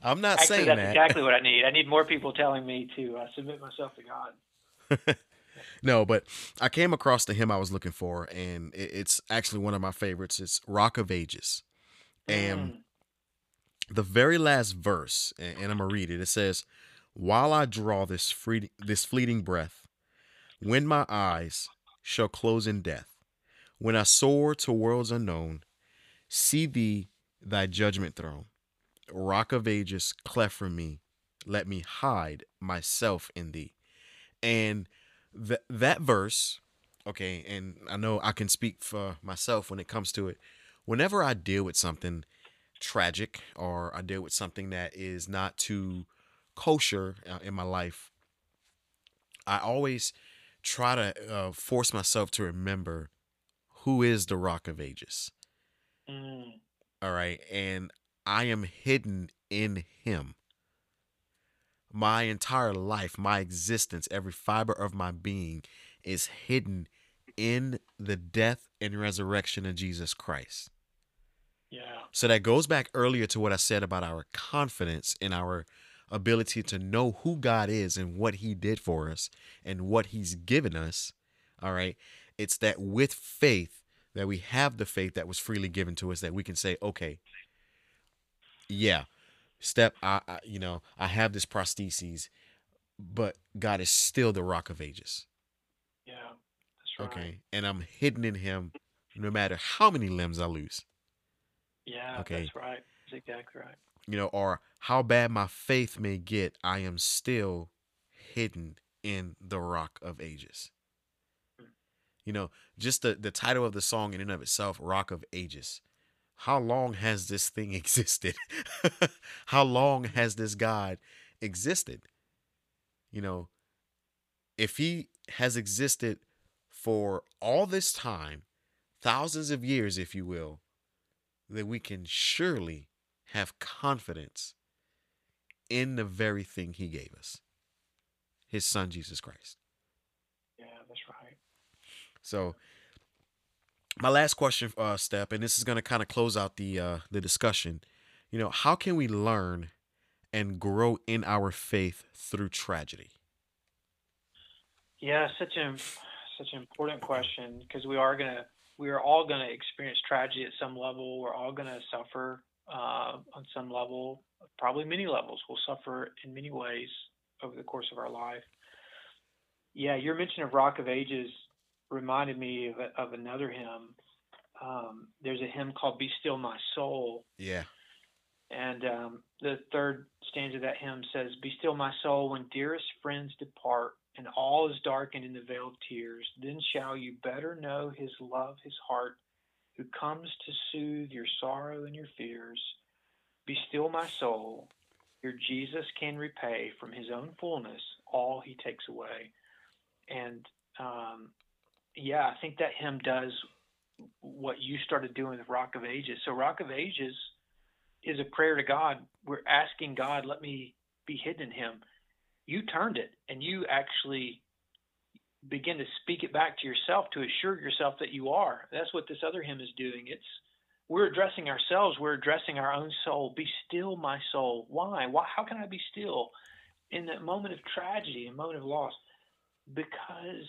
I'm not Actually, saying that's that. exactly what I need. I need more people telling me to uh, submit myself to God. No, but I came across the hymn I was looking for, and it's actually one of my favorites. It's "Rock of Ages," and mm. the very last verse, and I'm gonna read it. It says, "While I draw this free, this fleeting breath, when my eyes shall close in death." When I soar to worlds unknown, see thee, thy judgment throne. Rock of ages, cleft from me, let me hide myself in thee. And that that verse, okay, and I know I can speak for myself when it comes to it. Whenever I deal with something tragic or I deal with something that is not too kosher uh, in my life, I always try to uh, force myself to remember who is the Rock of Ages. Mm. All right, and I am hidden in Him. My entire life, my existence, every fiber of my being is hidden in the death and resurrection of Jesus Christ. Yeah. So that goes back earlier to what I said about our confidence in our ability to know who God is and what He did for us and what He's given us. All right. It's that with faith that we have the faith that was freely given to us that we can say, okay, yeah, step, I, I you know, I have this prosthesis, but God is still the rock of ages. Yeah. That's right. Okay. And I'm hidden in Him no matter how many limbs I lose. Yeah. Okay. That's right. That's exactly right. you know, or how bad my faith may get, I am still hidden in the rock of ages. Hmm. You know, just the, the title of the song in and of itself, Rock of Ages. How long has this thing (laughs) existed? how long has this God existed? You know, if he has existed for all this time, thousands of years, if you will, then we can surely have confidence in the very thing he gave us his son jesus christ Yeah. That's right. so my last question uh step and this is going to kind of close out the uh the discussion you know how can we learn and grow in our faith through tragedy Yeah. Such a such an important question because we are gonna we are all gonna experience tragedy at some level. We're all gonna suffer uh, on some level, probably many levels. We'll suffer in many ways over the course of our life. Yeah, your mention of Rock of Ages reminded me of, of another hymn. Um, there's a hymn called "Be Still My Soul," yeah And um, the third stanza of that hymn says, Be still my soul when dearest friends depart, and all is darkened in the vale of tears. Then shall you better know his love, his heart, who comes to soothe your sorrow and your fears. Be still my soul. Your Jesus can repay from his own fullness all he takes away. And um, yeah, I think that hymn does what you started doing with Rock of Ages. So, Rock of Ages is a prayer to God. We're asking God, let me be hidden in Him. You turned it, and you actually begin to speak it back to yourself to assure yourself that you are. That's what this other hymn is doing. It's we're addressing ourselves. We're addressing our own soul. Be still, my soul. Why? Why? How can I be still in that moment of tragedy, a moment of loss? Because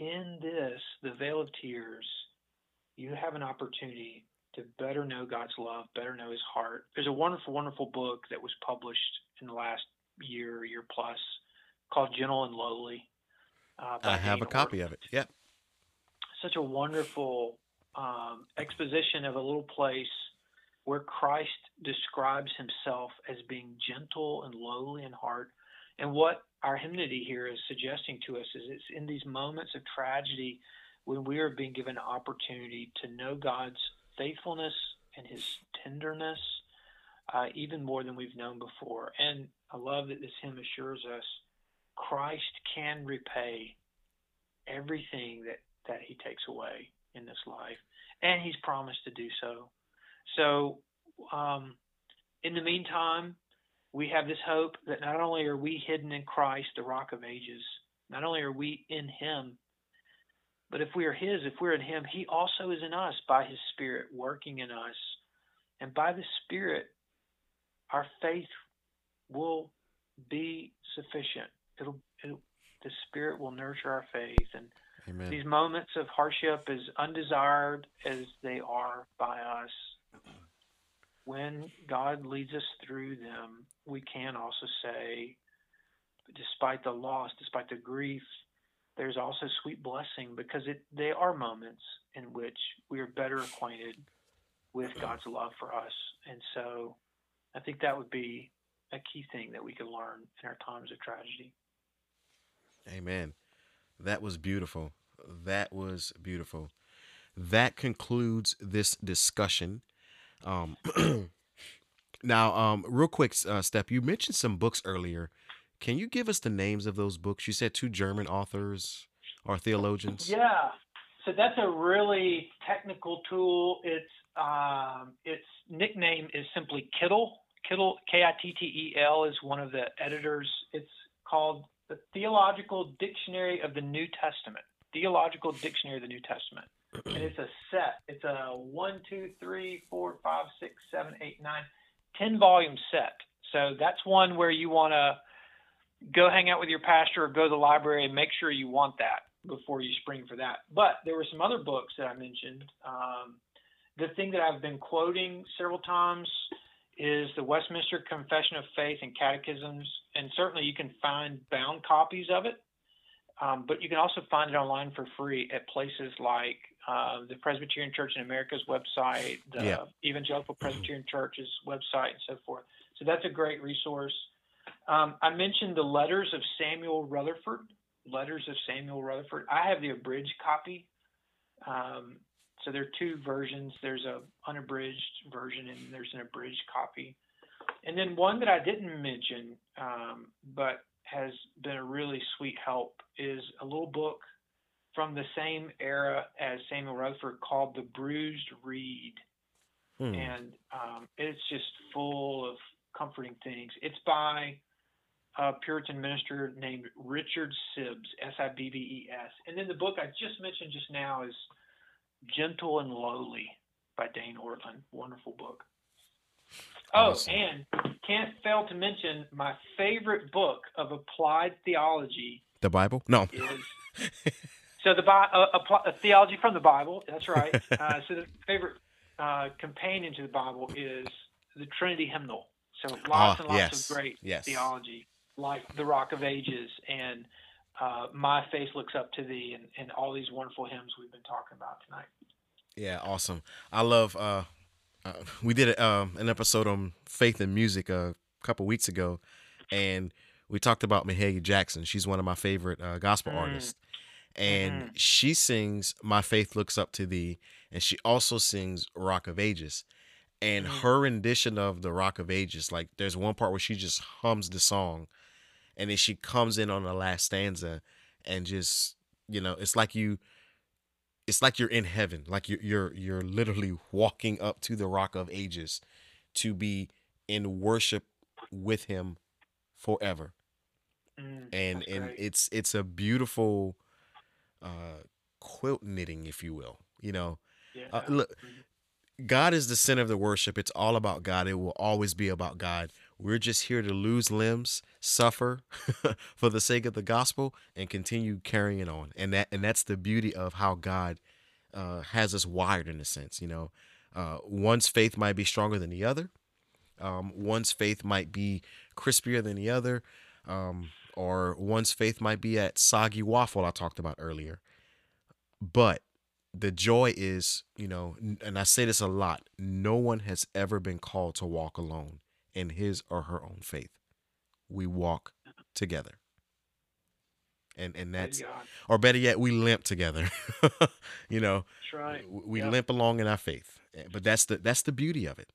in this, the vale of tears, you have an opportunity to better know God's love, better know His heart. There's a wonderful, wonderful book that was published in the last year, year plus, called Gentle and Lowly. Uh, i have a copy of it yeah Such a wonderful um, exposition of a little place where Christ describes Himself as being gentle and lowly in heart. And what our hymnody here is suggesting to us is it's in these moments of tragedy when we are being given opportunity to know God's faithfulness and his tenderness uh, even more than we've known before. And I love that this hymn assures us Christ can repay everything that, that he takes away in this life, and he's promised to do so. So, um, in the meantime, we have this hope that not only are we hidden in Christ, the rock of ages, not only are we in him, but if we are his, if we're in him, he also is in us by his spirit working in us. And by the spirit, our faith will be sufficient. It'll, it'll the spirit will nurture our faith and amen these moments of hardship as undesired as they are by us when God leads us through them, we can also say, despite the loss, despite the grief, there's also sweet blessing because it, they are moments in which we are better acquainted with God's love for us. And so I think that would be a key thing that we can learn in our times of tragedy. Amen. That was beautiful. That was beautiful. That concludes this discussion. Um, (clears throat) now, um, real quick, uh, Step, you mentioned some books earlier. Can you give us the names of those books? You said two German authors or theologians. Yeah. So that's a really technical tool. Its um, its nickname is simply Kittel. Kittel, K I T T E L, is one of the editors. It's called the Theological Dictionary of the New Testament. Theological Dictionary of the New Testament. And it's a set. It's a one, two, three, four, five, six, seven, eight, nine, ten volume set. So that's one where you want to go hang out with your pastor or go to the library and make sure you want that before you spring for that. But there were some other books that I mentioned. Um, the thing that I've been quoting several times is the Westminster Confession of Faith and Catechisms, and certainly you can find bound copies of it. Um, but you can also find it online for free at places like uh, the Presbyterian Church in America's website, the Yeah. Evangelical Presbyterian Church's website, and so forth. So that's a great resource. Um, I mentioned the Letters of Samuel Rutherford. Letters of Samuel Rutherford. I have the abridged copy. Um, so there are two versions. There's a unabridged version and there's an abridged copy. And then one that I didn't mention, um, but has been a really sweet help, is a little book from the same era as Samuel Rutherford called The Bruised Reed Hmm. and um, it's just full of comforting things. It's by a Puritan minister named Richard Sibbes, S I B B E S. And then the book I just mentioned just now is Gentle and Lowly by Dane Ortlund. Wonderful book. Oh, Awesome. and can't fail to mention my favorite book of applied theology The Bible? No. is (laughs) so the Bi- uh, uh, theology from the Bible. That's right. (laughs) Uh, so the favorite uh, companion to the Bible is the Trinity hymnal. So lots Ah, and lots yes, of great yes. theology, like the Rock of Ages and uh, My Faith Looks Up to Thee, and, and all these wonderful hymns we've been talking about tonight. Yeah, awesome. I love. Uh, uh, we did a, um, an episode on faith and music a couple weeks ago, and we talked about Mahalia Jackson. She's one of my favorite uh, gospel Mm. artists, and Mhm. she sings "My Faith Looks Up to Thee," and she also sings "Rock of Ages." And Mhm. her rendition of the Rock of Ages, like there's one part where she just hums the song, and then she comes in on the last stanza, and just you know, it's like you it's like you're in heaven like you're you're you're literally walking up to the rock of ages to be in worship with him forever Mm, and and great. it's it's a beautiful uh quilt knitting if you will you know? Yeah. uh, look god is the center of the worship. It's all about god. It will always be about god. We're just here to lose limbs suffer (laughs) for the sake of the gospel and continue carrying it on. And that and that's the beauty of how god uh, has us wired in a sense you know? Uh, one's faith might be stronger than the other. Um, one's faith might be crispier than the other. Um, or one's faith might be at soggy waffle i talked about earlier. But the joy is you know and i say this a lot no one has ever been called to walk alone in his or her own faith. We walk together. And and that's or better yet we limp together (laughs) you know? That's right. we limp along in our faith. Eh, but that's the that's the beauty of it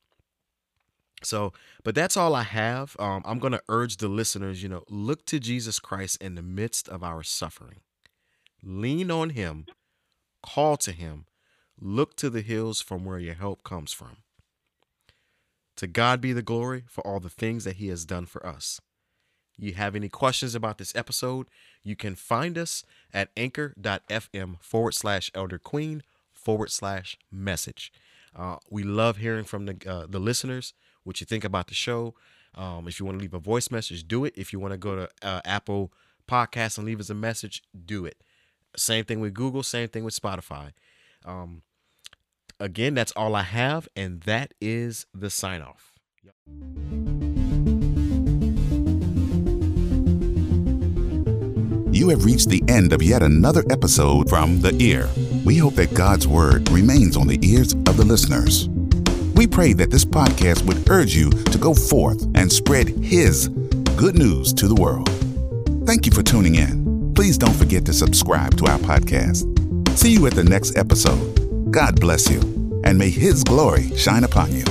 so but that's all i have. Um, i'm going to urge the listeners you know look to jesus christ in the midst of our suffering. Lean on him. Call to him. Look to the hills from where your help comes from. To god be the glory for all the things that he has done for us. You have any questions about this episode, you can find us at anchor.fm forward slash elder queen forward slash message. Uh, we love hearing from the, uh, the listeners, what you think about the show. Um, if you want to leave a voice message, do it. If you want to go to uh, Apple Podcasts and leave us a message, do it. Same thing with Google, same thing with Spotify. Um, again, that's all I have, and that is the sign off. You have reached the end of yet another episode from The Ear. We hope that God's Word remains on the ears of the listeners. We pray that this podcast would urge you to go forth and spread His good news to the world. Thank you for tuning in. Please don't forget to subscribe to our podcast. See you at the next episode. God bless you, and may His glory shine upon you.